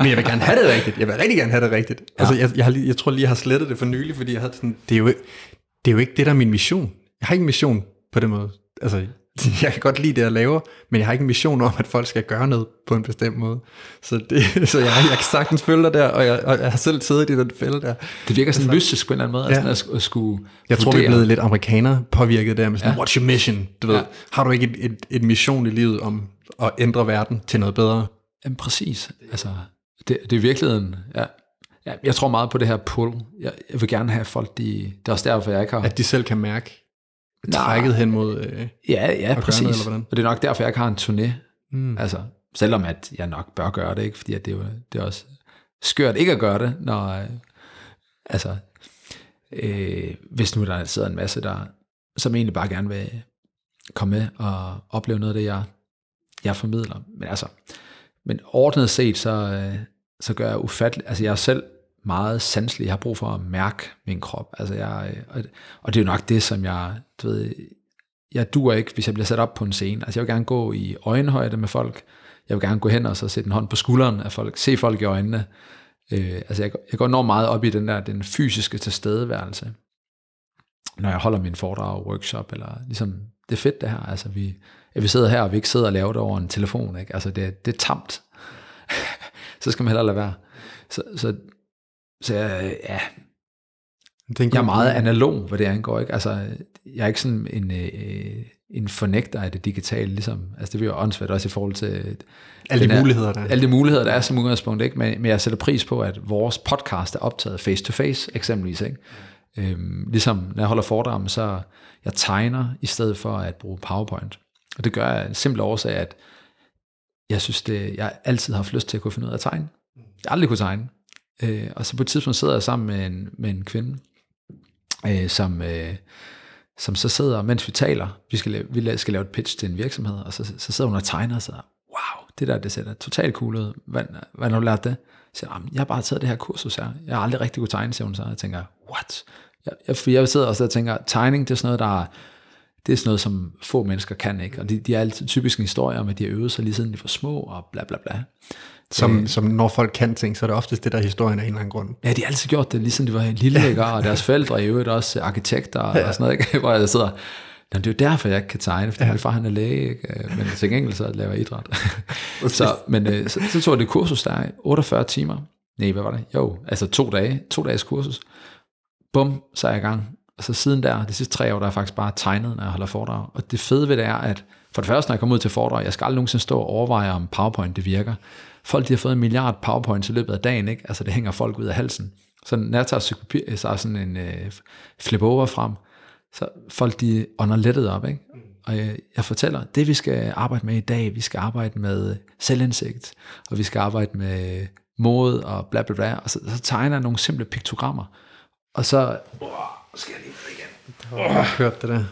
Men jeg vil gerne have det rigtigt. Jeg vil rigtig gerne have det rigtigt. Ja. Altså, jeg, jeg, har lige, jeg tror lige, jeg har slettet det for nylig, fordi jeg havde sådan, det er, jo, det er jo ikke det, der er min mission. Jeg har ikke en mission på den måde. Altså, jeg kan godt lide det, jeg laver, men jeg har ikke en mission om, at folk skal gøre noget på en bestemt måde. Så, det, så jeg, jeg kan sagtens følge dig der, og jeg, og jeg har selv siddet i den fælde der. Det virker sådan altså, lyst på en eller anden måde, ja. altså, at, at skulle Jeg tror, vi er blevet lidt amerikaner påvirket der med sådan, ja. what's your mission? Du ved, ja. Har du ikke et, et, et mission i livet om at ændre verden til noget bedre? Jamen præcis. Altså, det, det er virkeligheden, ja. ja. Jeg tror meget på det her pull. Jeg, jeg vil gerne have folk, de, det er også derfor, jeg ikke har... At de selv kan mærke trækket hen mod øh, Ja, ja, præcis. Noget, eller hvordan? Og det er nok derfor, jeg ikke har en turné. Mm. Altså, selvom at jeg nok bør gøre det, ikke? fordi at det, er jo, det er også skørt ikke at gøre det, når, øh, altså, øh, hvis nu der sidder en masse, der som egentlig bare gerne vil komme med og opleve noget af det, jeg, jeg formidler. Men altså, men ordnet set, så, øh, så gør jeg ufatteligt, altså jeg er selv meget sanselig. Jeg har brug for at mærke min krop. Altså jeg, og det er jo nok det, som jeg, du ved, jeg dur ikke, hvis jeg bliver sat op på en scene. Altså jeg vil gerne gå i øjenhøjde med folk. Jeg vil gerne gå hen og så sætte en hånd på skulderen af folk, se folk i øjnene. Øh, altså jeg, jeg går enormt meget op i den der, den fysiske tilstedeværelse. Når jeg holder min foredrag, workshop, eller ligesom, det er fedt det her. Altså vi, at vi sidder her, og vi ikke sidder og laver det over en telefon. Ikke? Altså det, det er tamt. så skal man heller lade være. Så, så så jeg, ja, jeg er meget analog, hvad det angår. Ikke? Altså, jeg er ikke sådan en, øh, en fornægter af det digitale, ligesom, altså det vil jo åndssvært også i forhold til alle de muligheder, der er. Alle de muligheder, der er som udgangspunkt, ikke? Men, men jeg sætter pris på, at vores podcast er optaget face to face, eksempelvis, ikke? Øhm, ligesom når jeg holder foredrag, så jeg tegner i stedet for at bruge PowerPoint. Og det gør jeg en simpel årsag, at jeg synes, det, jeg altid har haft lyst til at kunne finde ud af at tegne. Jeg har aldrig kunne tegne. Øh, og så på et tidspunkt sidder jeg sammen med en, med en kvinde, øh, som, øh, som så sidder, mens vi taler, vi skal, lave, vi skal lave et pitch til en virksomhed, og så, så sidder hun og tegner sig, wow, det der, det ser da totalt cool ud. Hvad, hvad har du lært det? Så siger, jeg har bare taget det her kursus her. Jeg har aldrig rigtig kunne tegne, siger hun så. Jeg tænker, what? Jeg, jeg, jeg sidder også og tænker, tegning, det er sådan noget, der er, det er sådan noget, som få mennesker kan, ikke? Og de, de er altid typisk en historie om, at de har øvet sig lige siden de var små, og bla bla bla. Som, øh, som når folk kan ting, så er det oftest det der historien af en eller anden grund. Ja, de har altid gjort det, ligesom de var lille, ikke? og deres forældre er i øvrigt også arkitekter ja. og sådan noget, ikke? hvor jeg sidder, Nå, det er jo derfor, jeg ikke kan tegne, fordi ja. min far han er læge, ikke? men til gengæld så laver jeg idræt. så, men øh, så, så tog jeg det kursus der 48 timer. Nej, hvad var det? Jo, altså to dage, to dages kursus. Bum, så er jeg i gang. Og så siden der, de sidste tre år, der er faktisk bare tegnet, når jeg holder foredrag. Og det fede ved det er, at for det første, når jeg kommer ud til foredrag, jeg skal aldrig nogensinde stå og overveje, om PowerPoint det virker. Folk de har fået en milliard PowerPoints i løbet af dagen, ikke? altså det hænger folk ud af halsen. Så når jeg tager så er sådan en øh, flip over frem, så folk de ånder lettet op. Ikke? Og jeg, jeg fortæller, det vi skal arbejde med i dag, vi skal arbejde med selvindsigt, og vi skal arbejde med mod og bla bla bla, og så, så tegner jeg nogle simple piktogrammer, og så, oh, skal jeg lige igen. Jeg har kørt det der.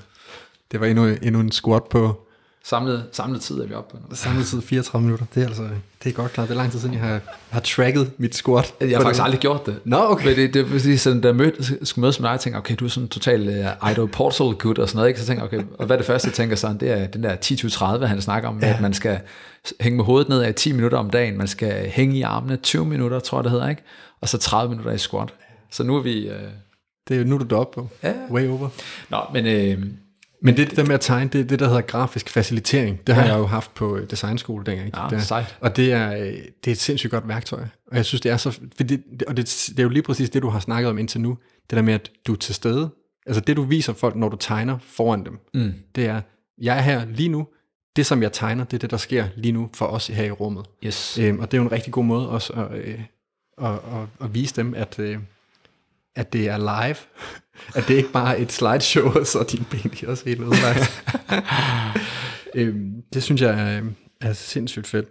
Det var endnu, endnu en squat på Samlet, samlet tid er vi oppe på nu. Samlet tid 34 minutter. Det er altså det er godt klart. Det er lang tid siden, jeg har, har tracket mit squat. Jeg har faktisk det. aldrig gjort det. Nå, okay. Men det, det, det, det sådan, da jeg mødte, skulle mødes med dig, jeg tænkte, okay, du er sådan total uh, idol portal good og sådan noget. Ikke? Så tænker okay, og hvad er det første, jeg tænker sådan, det er den der 10-20-30, han snakker om, ja. at man skal hænge med hovedet ned af 10 minutter om dagen, man skal hænge i armene 20 minutter, tror jeg det hedder, ikke? og så 30 minutter i squat. Så nu er vi... Uh, det er jo nu, du er deroppe på. Ja. Way over. Nå, men... Øh, men det, det der med at tegne, det er det, der hedder grafisk facilitering. Det har ja. jeg jo haft på øh, designskole dengang. Ja, det sejt. Og det er, øh, det er et sindssygt godt værktøj. Og jeg synes, det er så... Fordi og det, det er jo lige præcis det, du har snakket om indtil nu. Det der med, at du er til stede. Altså det, du viser folk, når du tegner foran dem, mm. det er, jeg er her lige nu. Det, som jeg tegner, det er det, der sker lige nu for os her i rummet. Yes. Øhm, og det er jo en rigtig god måde også at, øh, at, at, at vise dem, at, øh, at det er live. At det ikke bare er et slideshow, og så er dine ben de også helt udlagt. øhm, det synes jeg er, er sindssygt fedt.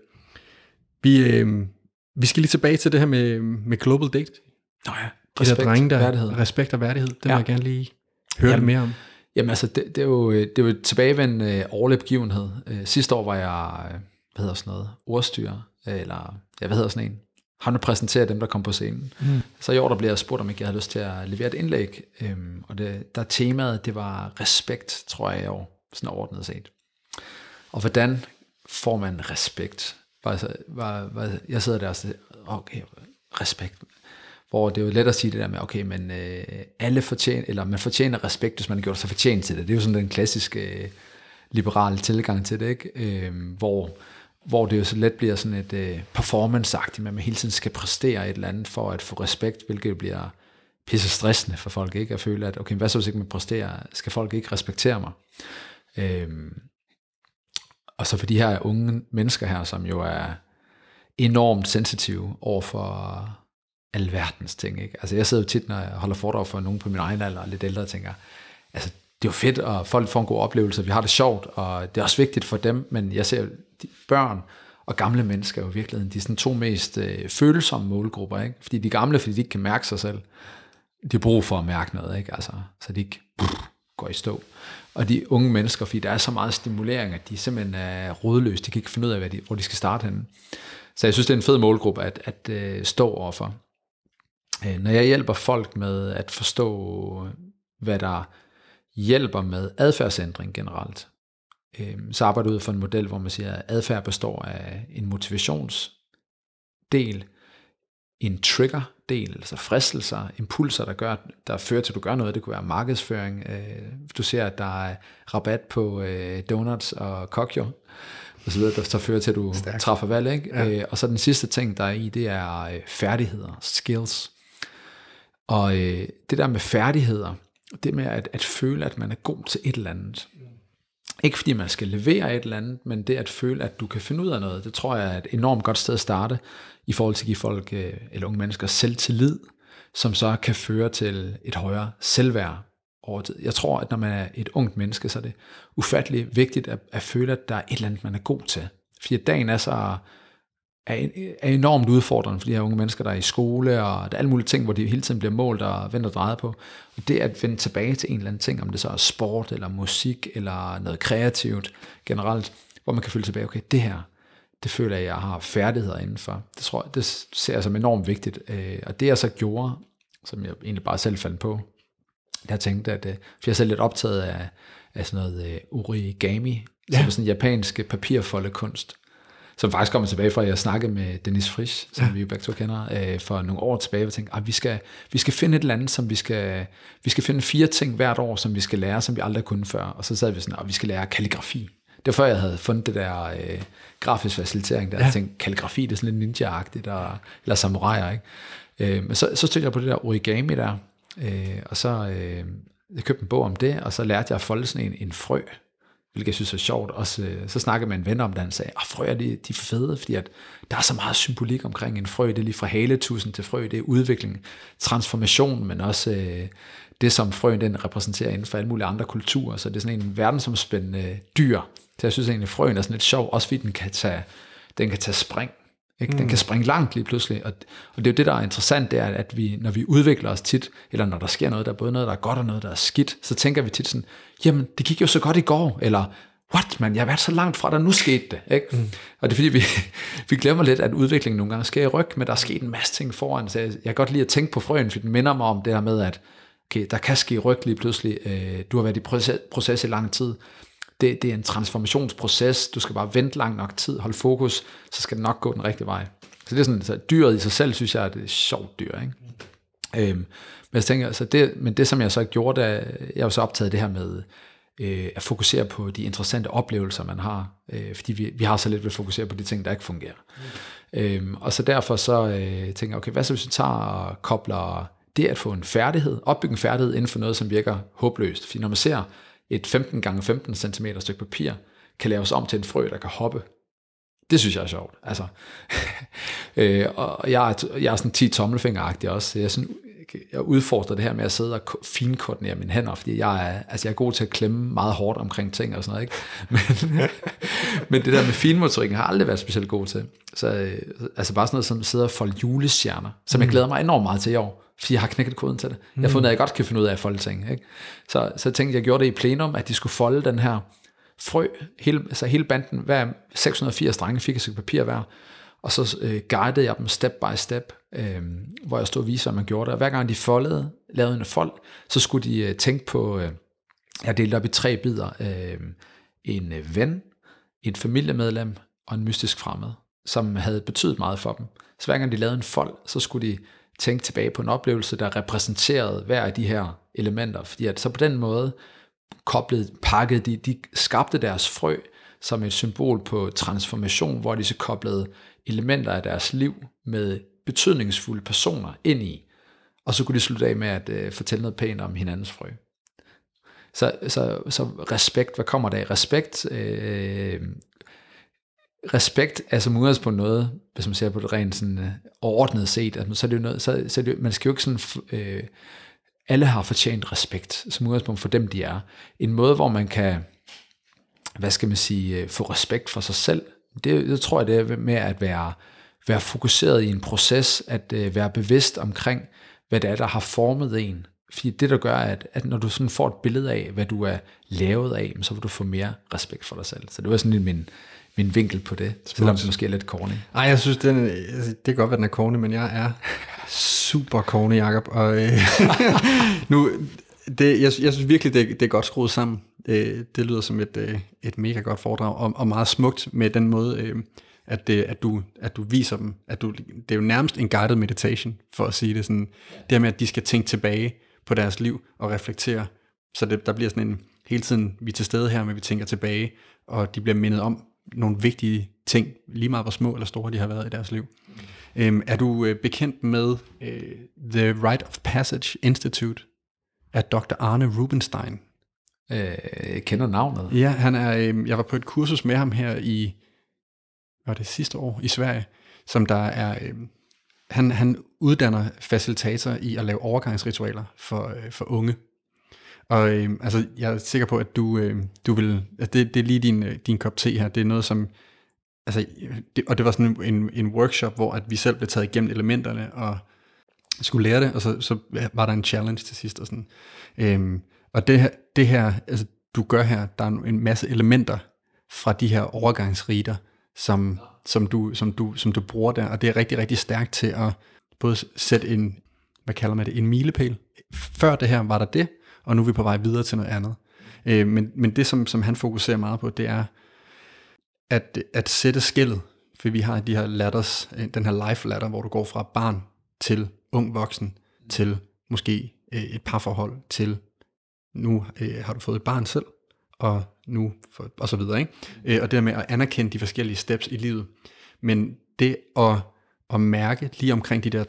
Vi, øhm, vi skal lige tilbage til det her med, med global date. Nå ja, respekt, der drenge, der, værdighed. respekt og værdighed. Det ja. vil jeg gerne lige høre jamen, lidt mere om. Jamen altså, det, det, er jo, det er jo tilbagevendende øh, årlig begivenhed. Øh, sidste år var jeg, øh, hvad hedder sådan noget, ordstyrer, eller ja, hvad hedder sådan en, ham, der præsenterer dem, der kom på scenen. Mm. Så i år, der bliver jeg spurgt, om ikke jeg havde lyst til at levere et indlæg. Øhm, og det, der temaet, det var respekt, tror jeg i år, sådan overordnet set. Og hvordan får man respekt? Var, var, var, jeg sidder der og siger, okay, respekt. Hvor det er jo let at sige det der med, okay, men øh, alle fortjener, eller man fortjener respekt, hvis man har gjort sig fortjent til det. Det er jo sådan den klassiske øh, liberale tilgang til det, ikke? Øh, hvor hvor det jo så let bliver sådan et øh, performance-agtigt, at man hele tiden skal præstere et eller andet for at få respekt, hvilket bliver pisse stressende for folk, ikke? At føle, at okay, hvad så hvis ikke man præsterer? Skal folk ikke respektere mig? Øhm, og så for de her unge mennesker her, som jo er enormt sensitive over for alverdens ting, ikke? Altså jeg sidder jo tit, når jeg holder foredrag for nogen på min egen alder, lidt ældre, og tænker, altså det er jo fedt, og folk får en god oplevelse, vi har det sjovt, og det er også vigtigt for dem, men jeg ser de børn og gamle mennesker er jo i virkeligheden de sådan to mest øh, følsomme målgrupper, ikke? Fordi de gamle, fordi de ikke kan mærke sig selv, de har brug for at mærke noget, ikke? Altså, så de ikke pff, går i stå. Og de unge mennesker, fordi der er så meget stimulering, at de simpelthen er rodløse, de kan ikke finde ud af, hvad de, hvor de skal starte henne. Så jeg synes, det er en fed målgruppe at, at øh, stå overfor. Øh, når jeg hjælper folk med at forstå, hvad der hjælper med adfærdsændring generelt, så arbejder ud for en model, hvor man siger, at adfærd består af en motivationsdel, en trigger-del, altså fristelser, impulser, der, gør, der fører til, at du gør noget. Det kunne være markedsføring. Øh, du ser, at der er rabat på øh, donuts og kokjo, og så videre, der så fører til, at du Stærk. træffer valg. Ikke? Ja. Øh, og så den sidste ting, der er i, det er færdigheder, skills. Og det der med færdigheder, det med at, at føle, at man er god til et eller andet. Ikke fordi man skal levere et eller andet, men det at føle, at du kan finde ud af noget, det tror jeg er et enormt godt sted at starte, i forhold til at give folk, øh, eller unge mennesker, selvtillid, som så kan føre til et højere selvværd over tid. Jeg tror, at når man er et ungt menneske, så er det ufatteligt vigtigt at, at føle, at der er et eller andet, man er god til. Fordi dagen er så er, er enormt udfordrende for de her unge mennesker, der er i skole, og der er alle mulige ting, hvor de hele tiden bliver målt og vendt og drejet på. Og det at vende tilbage til en eller anden ting, om det så er sport, eller musik, eller noget kreativt generelt, hvor man kan føle tilbage, okay, det her, det føler jeg, jeg har færdigheder indenfor. Det tror jeg, det ser jeg som enormt vigtigt. Øh, og det jeg så gjorde, som jeg egentlig bare selv fandt på, jeg tænkte, at øh, for jeg er selv lidt optaget af, af sådan noget øh, origami, ja. som er sådan japansk papirfoldekunst som faktisk kommer tilbage fra, at jeg snakkede med Dennis Frisch, som ja. vi jo begge to kender, øh, for nogle år tilbage, og tænkte, at vi skal, vi skal finde et eller andet, som vi skal, vi skal finde fire ting hvert år, som vi skal lære, som vi aldrig kunne før. Og så sad vi sådan, at vi skal lære kalligrafi. Det var før, jeg havde fundet det der øh, grafisk facilitering, der ja. jeg tænkte, kalligrafi, det er sådan lidt ninja-agtigt, og, eller samurai, ikke? Øh, men så, så stødte jeg på det der origami der, øh, og så øh, jeg købte en bog om det, og så lærte jeg at folde sådan en, en frø, hvilket jeg synes er sjovt. Også, så, så snakkede med en ven om det, han sagde, ah, at frøer de, de er fede, fordi at der er så meget symbolik omkring en frø. Det er lige fra haletusen til frø, det er udvikling, transformation, men også øh, det, som frøen den repræsenterer inden for alle mulige andre kulturer. Så det er sådan en verdensomspændende dyr. Så jeg synes egentlig, at frøen er sådan lidt sjov, også fordi den kan tage, den kan tage spring. Ikke? Den mm. kan springe langt lige pludselig. Og, og det er jo det, der er interessant, det er, at vi, når vi udvikler os tit, eller når der sker noget, der er både noget, der er godt og noget, der er skidt, så tænker vi tit sådan, jamen, det gik jo så godt i går, eller what man, jeg har været så langt fra, der nu skete det. Ikke? Mm. Og det er fordi, vi, vi glemmer lidt, at udviklingen nogle gange sker i ryg, men der er sket en masse ting foran. Så jeg, jeg kan godt lide at tænke på frøen, for den minder mig om det her med, at okay, der kan ske ryg lige pludselig. Øh, du har været i proces, proces i lang tid det, det er en transformationsproces, du skal bare vente lang nok tid, holde fokus, så skal det nok gå den rigtige vej. Så det er sådan, så dyret i sig selv, synes jeg, er det sjovt dyr, ikke? Øhm, men jeg tænker, så det, men det som jeg så gjorde, da jeg var så optaget det her med, øh, at fokusere på de interessante oplevelser, man har, øh, fordi vi, vi har så lidt ved at fokusere på de ting, der ikke fungerer. Mm. Øhm, og så derfor så øh, tænker jeg, okay, hvad så hvis vi tager og kobler det at få en færdighed, opbygge en færdighed inden for noget, som virker håbløst. Fordi når man ser et 15 gange 15 cm stykke papir kan laves om til en frø, der kan hoppe. Det synes jeg er sjovt. Altså, øh, og jeg er, jeg er sådan 10 tommelfingeragtig også. Jeg, er sådan, jeg udfordrer det her med at sidde og finkoordinere mine hænder, fordi jeg er, altså jeg er god til at klemme meget hårdt omkring ting og sådan noget. Ikke? Men, men det der med finmotorikken har jeg aldrig været specielt god til. Så øh, altså bare sådan noget som sidder og folde julestjerner, som mm. jeg glæder mig enormt meget til i år fordi jeg har knækket koden til det. Jeg har fundet, at jeg godt kan finde ud af at folde ting. Ikke? Så, så jeg tænkte, jeg gjorde det i plenum, at de skulle folde den her frø, hele, altså hele banden, hver 680 drenge fik et papir hver, og så øh, guidede jeg dem step by step, øh, hvor jeg stod og viste, hvad man gjorde det. Og hver gang de foldede, lavede en fold, så skulle de øh, tænke på, øh, jeg delte op i tre bidder, øh, en øh, ven, et familiemedlem og en mystisk fremmed, som havde betydet meget for dem. Så hver gang de lavede en fold, så skulle de tænke tilbage på en oplevelse, der repræsenterede hver af de her elementer, fordi at så på den måde koblede, pakkede de, de skabte deres frø som et symbol på transformation, hvor de så koblede elementer af deres liv med betydningsfulde personer ind i, og så kunne de slutte af med at øh, fortælle noget pænt om hinandens frø. Så, så, så respekt, hvad kommer der af? Respekt øh, respekt er som udgangspunkt noget, hvis man ser på det rent sådan øh, overordnet set, at så er det jo noget, så, så er det, man skal jo ikke sådan, øh, alle har fortjent respekt, som udgangspunkt for dem, de er. En måde, hvor man kan, hvad skal man sige, øh, få respekt for sig selv, det, det tror jeg, det er med at være, være fokuseret i en proces, at uh, være bevidst omkring, hvad det er, der har formet en. Fordi det, der gør, at, at når du sådan får et billede af, hvad du er lavet af, så vil du få mere respekt for dig selv. Så det var sådan min, min vinkel på det, selvom det måske er lidt corny. Nej, jeg synes, den, det kan godt være, den er corny, men jeg er super corny, Jacob. Og øh, nu, det, jeg, jeg synes virkelig, det, det er godt skruet sammen. Det, det lyder som et, øh, et mega godt foredrag, og, og meget smukt med den måde, øh, at, det, at, du, at du viser dem, at du, det er jo nærmest en guided meditation, for at sige det sådan. Det her med, at de skal tænke tilbage på deres liv og reflektere, så det, der bliver sådan en, hele tiden, vi er til stede her, men vi tænker tilbage, og de bliver mindet om, nogle vigtige ting, lige meget hvor små eller store de har været i deres liv. Mm. Øhm, er du øh, bekendt med øh, The Rite of Passage Institute af Dr. Arne Rubenstein? Øh, jeg kender navnet. Ja, han er, øh, jeg var på et kursus med ham her i, var det sidste år, i Sverige, som der er, øh, han, han uddanner facilitator i at lave overgangsritualer for, øh, for unge. Og øh, altså, jeg er sikker på, at du, øh, du vil, at det, det er lige din, øh, din kop te her. Det er noget, som, altså, det, og det var sådan en, en workshop, hvor at vi selv blev taget igennem elementerne, og skulle lære det, og så, så var der en challenge til sidst. Og, sådan. Øhm, og det her, det her, altså, du gør her, der er en masse elementer fra de her overgangsriter, som, som, du, som, du, som du bruger der, og det er rigtig, rigtig stærkt til at både sætte en, hvad kalder man det, en milepæl. Før det her var der det, og nu er vi på vej videre til noget andet. Øh, men, men det, som, som han fokuserer meget på, det er at, at sætte skillet, for vi har de her ladders, øh, den her life ladder, hvor du går fra barn til ung voksen, til måske øh, et parforhold, til nu øh, har du fået et barn selv, og nu, for, og så videre, ikke? Øh, og det der med at anerkende de forskellige steps i livet. Men det at, at mærke lige omkring de der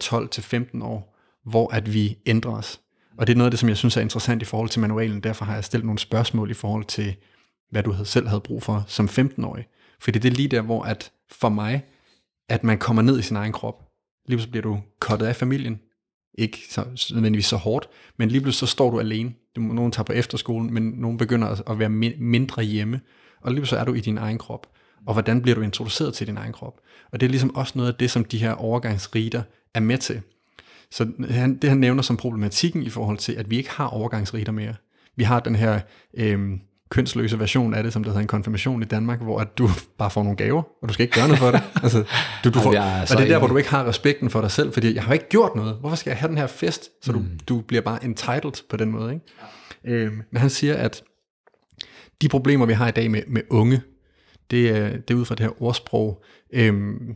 12-15 år, hvor at vi ændrer os. Og det er noget af det, som jeg synes er interessant i forhold til manualen. Derfor har jeg stillet nogle spørgsmål i forhold til, hvad du havde, selv havde brug for som 15-årig. Fordi det er lige der, hvor at for mig, at man kommer ned i sin egen krop. Lige så bliver du kottet af familien. Ikke så, nødvendigvis så hårdt, men lige pludselig så står du alene. Nogen tager på efterskolen, men nogen begynder at være mindre hjemme. Og lige så er du i din egen krop. Og hvordan bliver du introduceret til din egen krop? Og det er ligesom også noget af det, som de her overgangsriter er med til. Så han, det han nævner som problematikken i forhold til, at vi ikke har overgangsriter mere. Vi har den her øh, kønsløse version af det, som der hedder en konfirmation i Danmark, hvor at du bare får nogle gaver, og du skal ikke gøre noget for det. altså, du, du får, og det er der, hvor du ikke har respekten for dig selv, fordi jeg har ikke gjort noget. Hvorfor skal jeg have den her fest? Så du, mm. du bliver bare entitled på den måde. Ikke? Øhm, men han siger, at de problemer, vi har i dag med, med unge, det er, det er ud fra det her ordsprog, øhm,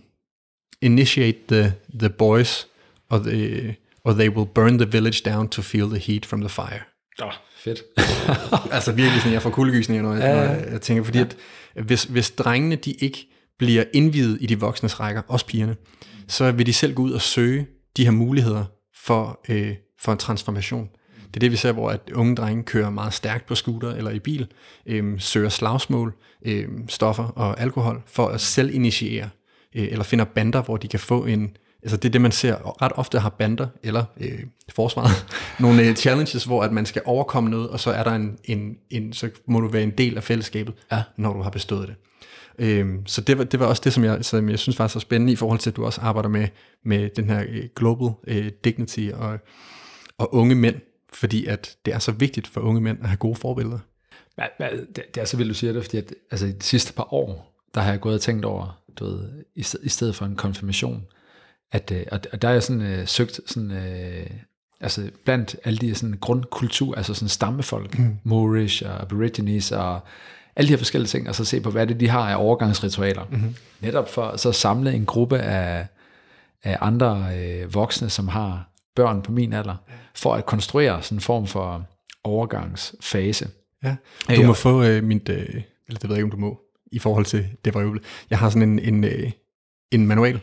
initiate the, the boys, or, the, or they will burn the village down to feel the heat from the fire. Oh, fedt. altså virkelig sådan, jeg får kuldegysninger, når, ja, når jeg, jeg tænker, fordi ja. at hvis, hvis drengene, de ikke bliver indvidet i de voksnes rækker, også pigerne, så vil de selv gå ud og søge de her muligheder for, øh, for en transformation. Det er det, vi ser, hvor at unge drenge kører meget stærkt på scooter eller i bil, øh, søger slagsmål, øh, stoffer og alkohol for at selv initiere, øh, eller finder bander, hvor de kan få en, altså det er det, man ser ret ofte har bander, eller øh, forsvaret, nogle øh, challenges, hvor at man skal overkomme noget, og så er der en, en, en, så må du være en del af fællesskabet, ja. når du har bestået det. Øhm, så det var, det var også det, som jeg, som jeg synes var så spændende i forhold til, at du også arbejder med, med den her øh, global øh, dignity og, og unge mænd, fordi at det er så vigtigt for unge mænd at have gode forbilleder. Ja, det, det er så vildt, du siger det, fordi at, altså, de sidste par år, der har jeg gået og tænkt over, du ved, i, i stedet for en konfirmation, at, øh, og der er jeg sådan øh, søgt sådan, øh, altså blandt alle de sådan grundkultur, altså sådan stammefolk, mm. Moorish og Aborigines og alle de her forskellige ting, og så se på, hvad det de har af overgangsritualer. Mm-hmm. Netop for så samle en gruppe af, af andre øh, voksne, som har børn på min alder, for at konstruere sådan en form for overgangsfase. Ja. Du må få øh, mit, øh, eller det ved jeg ikke, om du må, i forhold til det var jo, jeg har sådan en, en, øh, en manual,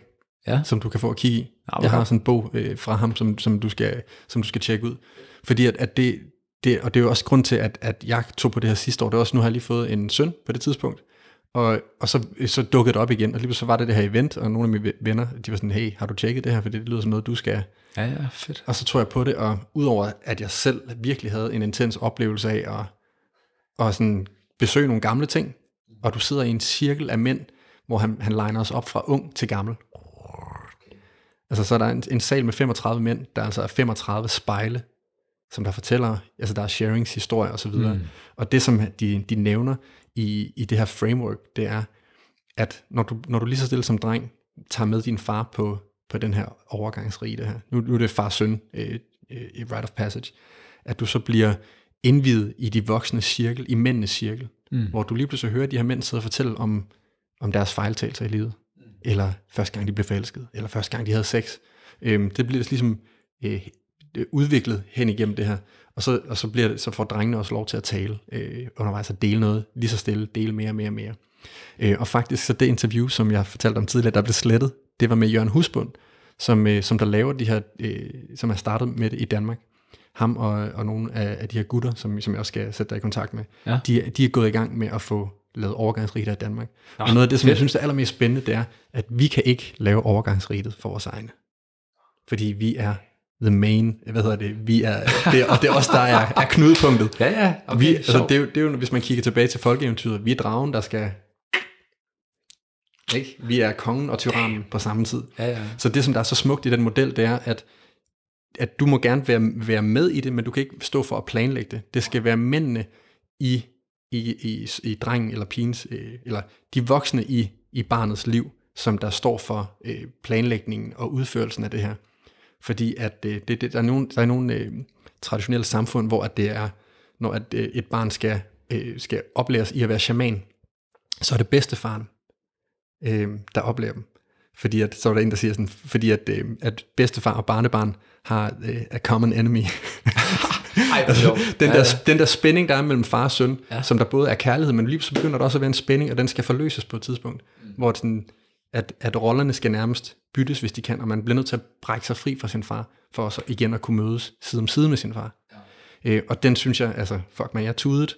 ja. som du kan få at kigge i. Ja, jeg har sådan en bog øh, fra ham, som, som, du skal, som du skal tjekke ud. Fordi at, at det, det, og det er jo også grund til, at, at jeg tog på det her sidste år. Det var også, nu har jeg lige fået en søn på det tidspunkt. Og, og så, så dukkede det op igen, og lige så var det det her event, og nogle af mine venner, de var sådan, hey, har du tjekket det her, for det lyder som noget, du skal. Ja, ja, fedt. Og så tog jeg på det, og udover at jeg selv virkelig havde en intens oplevelse af at, at sådan besøge nogle gamle ting, og du sidder i en cirkel af mænd, hvor han, han legner os op fra ung til gammel. Altså så er der en, en sal med 35 mænd, der altså er 35 spejle, som der fortæller, altså der er sharings historie og så videre. Mm. Og det som de, de nævner i, i det her framework, det er, at når du, når du lige så stille som dreng, tager med din far på, på den her overgangsrige her, nu, nu er det far søn øh, øh, rite of passage, at du så bliver indvidet i de voksne cirkel, i mændenes cirkel, mm. hvor du lige pludselig hører de her mænd sidde og fortælle om, om deres fejltagelser i livet eller første gang de blev forelsket, eller første gang de havde sex. Øhm, det bliver ligesom øh, udviklet hen igennem det her, og så, og så, bliver det, så får drengene også lov til at tale øh, undervejs og dele noget, lige så stille, dele mere og mere og mere. Øh, og faktisk så det interview, som jeg fortalte om tidligere, der blev slettet, det var med Jørgen Husbund, som, øh, som der laver de her, øh, som er startet med det i Danmark. Ham og, og nogle af, af de her gutter, som, som jeg også skal sætte dig i kontakt med, ja. de, de er gået i gang med at få lavet overgangsriter i Danmark. Ja, og noget af det, som fedt. jeg synes er allermest spændende, det er, at vi kan ikke lave overgangsritet for vores egne. fordi vi er the main, hvad hedder det, vi er, det og det er os, der er, er knudepunktet. Ja, ja. Okay, vi, altså, det, er jo, det er jo, hvis man kigger tilbage til folkeeventyret, vi er dragen, der skal... Ikke? Vi er kongen og tyrannen på samme tid. Ja, ja. Så det, som der er så smukt i den model, det er, at, at du må gerne være, være med i det, men du kan ikke stå for at planlægge det. Det skal være mændene i, i, i, i drengen eller pigens, øh, eller de voksne i, i barnets liv, som der står for øh, planlægningen og udførelsen af det her. Fordi at øh, det, det, der er nogle, der er nogle øh, traditionelle samfund, hvor at det er, når at, øh, et barn skal, øh, skal oplæres i at være shaman, så er det bedstefaren, øh, der oplærer dem. Fordi at, så er der en, der siger sådan, fordi at, øh, at bedstefar og barnebarn har øh, a common enemy. Ej, sjovt. den, Ja, der, ja. den der spænding, der er mellem far og søn, Ja. ja. som der både er kærlighed, men lige så begynder der også at være en spænding, og den skal forløses på et tidspunkt, mm. hvor sådan, at, at rollerne skal nærmest byttes, hvis de kan, og man bliver nødt til at brække sig fri fra sin far, for så igen at kunne mødes side om side med sin far. Ja. Øh, og den synes jeg, altså, fuck man, jeg tudet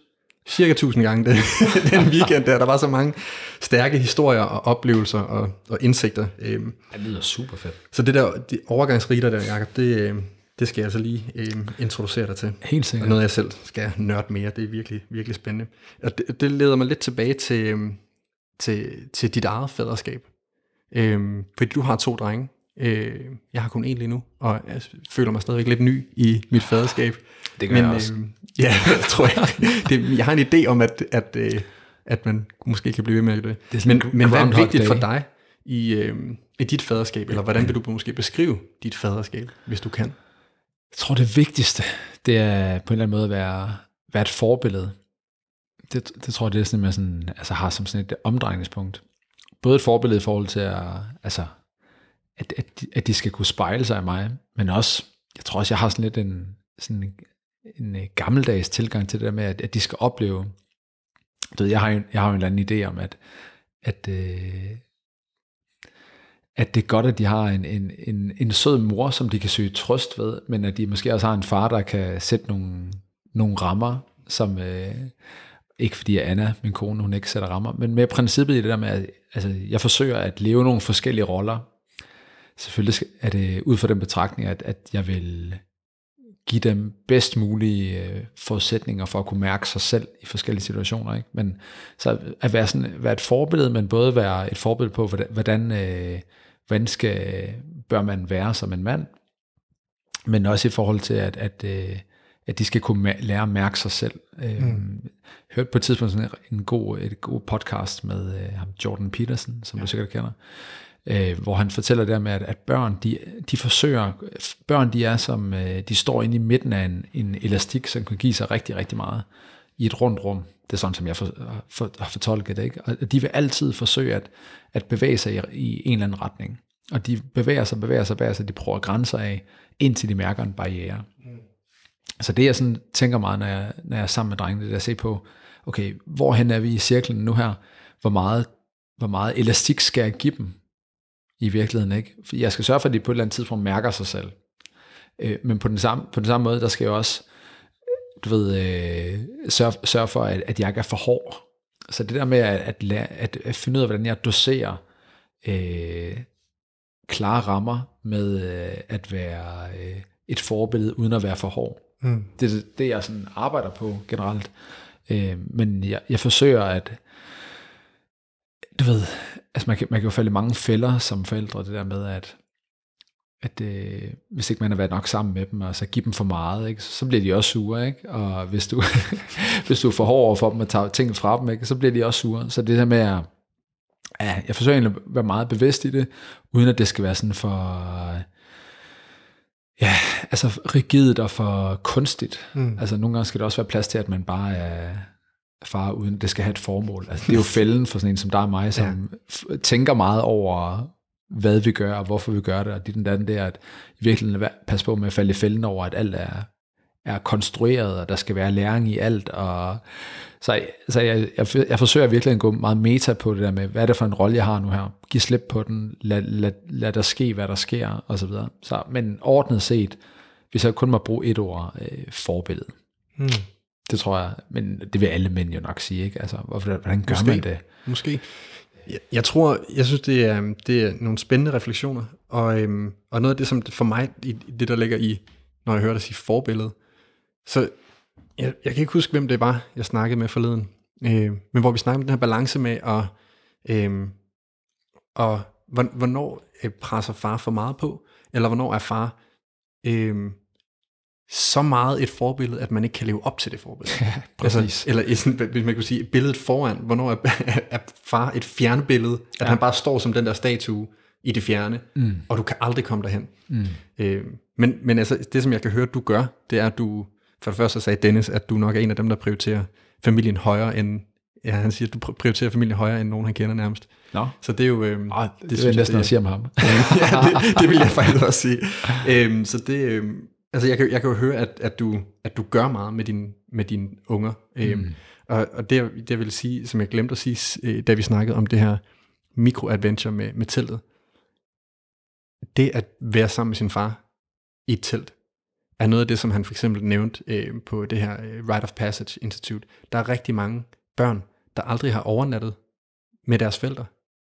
cirka tusind gange den, den weekend der. Der var så mange stærke historier og oplevelser og, og indsigter. Øh, Det lyder super fedt. så det der de overgangsriter der, Jacob, det, øh, det skal jeg altså lige øh, introducere dig til. Helt Og sikkert. noget, jeg selv skal nørde mere. Det er virkelig, virkelig spændende. Og det, det leder mig lidt tilbage til, øhm, til, til dit eget faderskab. Øhm, fordi du har to drenge. Øh, jeg har kun en lige nu, og jeg føler mig stadigvæk lidt ny i mit faderskab. Det gør jeg også. Øhm, ja, tror jeg. Det, jeg har en idé om, at, at, øh, at man måske kan blive ved med det. Det men, en men hvad er vigtigt for Day. dig i, øh, i dit faderskab? Eller hvordan vil du måske beskrive dit faderskab, hvis du kan? Jeg tror, det vigtigste, det er på en eller anden måde at være, være et forbillede. Det, det tror jeg, det er sådan, man sådan, altså har som sådan et omdrejningspunkt. Både et forbillede i forhold til, at, altså, at, at, de, at de skal kunne spejle sig i mig, men også, jeg tror også, jeg har sådan lidt en, sådan en, en øh, gammeldags tilgang til det der med, at, at de skal opleve, du ved, jeg har jo, jeg har jo en eller anden idé om, at, at, øh, at det er godt, at de har en, en, en, en sød mor, som de kan søge trøst ved, men at de måske også har en far, der kan sætte nogle, nogle rammer, som øh, ikke fordi Anna, min kone, hun ikke sætter rammer, men med princippet i det der med, at altså, jeg forsøger at leve nogle forskellige roller. Selvfølgelig er det ud fra den betragtning, at, at jeg vil give dem bedst mulige øh, forudsætninger for at kunne mærke sig selv i forskellige situationer. Ikke? Men så at være, sådan, være et forbillede, men både være et forbillede på, hvordan, hvordan, øh, hvordan skal, bør man være som en mand, men også i forhold til, at, at, øh, at de skal kunne ma- lære at mærke sig selv. Øh, mm. Hørte på et tidspunkt sådan en god, et god podcast med øh, ham, Jordan Peterson, som ja. du sikkert kender, øh, hvor han fortæller der med, at, at børn, de, de forsøger, børn de er som, øh, de står inde i midten af en, en elastik, som kan give sig rigtig, rigtig meget i et rundt rum. Det er sådan, som jeg for, for, har fortolket det. Ikke? Og de vil altid forsøge at, at bevæge sig i, i en eller anden retning. Og de bevæger sig, bevæger sig, bevæger sig, de prøver grænser af, indtil de mærker en barriere. Så det jeg sådan tænker meget, når jeg, når jeg er sammen med drengene, det er at se på, okay, hvorhen er vi i cirklen nu her? Hvor meget, hvor meget elastik skal jeg give dem i virkeligheden? ikke? For jeg skal sørge for, at de på et eller andet tidspunkt mærker sig selv. Øh, men på den, samme, på den samme måde, der skal jeg også du ved, øh, sørge, sørge for, at, at jeg ikke er for hård. Så det der med at, at, at finde ud af, hvordan jeg doserer øh, klare rammer med øh, at være øh, et forbillede, uden at være for hård. Mm. Det er det, jeg sådan arbejder på generelt. Øh, men jeg, jeg forsøger at, du ved, altså man kan, man kan jo falde i mange fælder som forældre, det der med, at, at øh, hvis ikke man har været nok sammen med dem, og så give dem for meget, ikke, så bliver de også sure, ikke? og hvis du, hvis du er for hård over for dem og tager ting fra dem, ikke, så bliver de også sure. Så det der med at, ja, jeg forsøger egentlig at være meget bevidst i det, uden at det skal være sådan for, ja, altså rigidt og for kunstigt. Mm. Altså nogle gange skal der også være plads til, at man bare er far, uden det skal have et formål. Altså, det er jo fælden for sådan en som dig og mig, som ja. tænker meget over, hvad vi gør, og hvorfor vi gør det, og og den der, at i virkeligheden passe på med at falde i fælden over, at alt er, er konstrueret, og der skal være læring i alt, og så, så jeg, jeg, jeg forsøger virkelig at gå meget meta på det der med, hvad er det for en rolle, jeg har nu her? Giv slip på den, lad, lad, lad der ske, hvad der sker, og så videre. Så, men ordnet set, hvis jeg kun må bruge et ord, øh, forbillede. Mm. Det tror jeg, men det vil alle mænd jo nok sige, ikke? Altså, hvorfor, hvordan gør Måske. man det? Måske. Jeg, jeg tror, jeg synes, det er, det er nogle spændende refleksioner, og, øhm, og noget af det, som for mig, i, det der ligger i, når jeg hører dig sige forbillede, så jeg, jeg kan ikke huske, hvem det var, jeg snakkede med forleden, øh, men hvor vi snakkede om den her balance med, øhm, og, øh, og hvornår øh, presser far for meget på, eller hvornår er far øh, så meget et forbillede, at man ikke kan leve op til det forbillede. Ja, altså, eller sådan, hvis man kunne sige, billedet foran, hvornår er, er far et fjernbillede, at ja. han bare står som den der statue i det fjerne, mm. og du kan aldrig komme derhen. Mm. Øh, men, men altså, det som jeg kan høre, du gør, det er, at du, for det første sagde Dennis, at du nok er en af dem, der prioriterer familien højere end, ja, han siger, at du prioriterer familien højere end nogen, han kender nærmest. Nå. Så det er jo... Øhm, Arh, det, det, det er næsten at sige om ham. ja, det, det vil jeg faktisk også sige. Øhm, så det, øhm, altså jeg kan, jeg kan jo høre, at, at, du, at du gør meget med, din, med dine unger. Øhm, mm. Og, og det, det jeg vil sige, som jeg glemte at sige, øh, da vi snakkede om det her mikroadventure med, med teltet, det at være sammen med sin far i et telt, er noget af det, som han for eksempel nævnte øh, på det her øh, Rite of Passage Institute. Der er rigtig mange børn, der aldrig har overnattet med deres forældre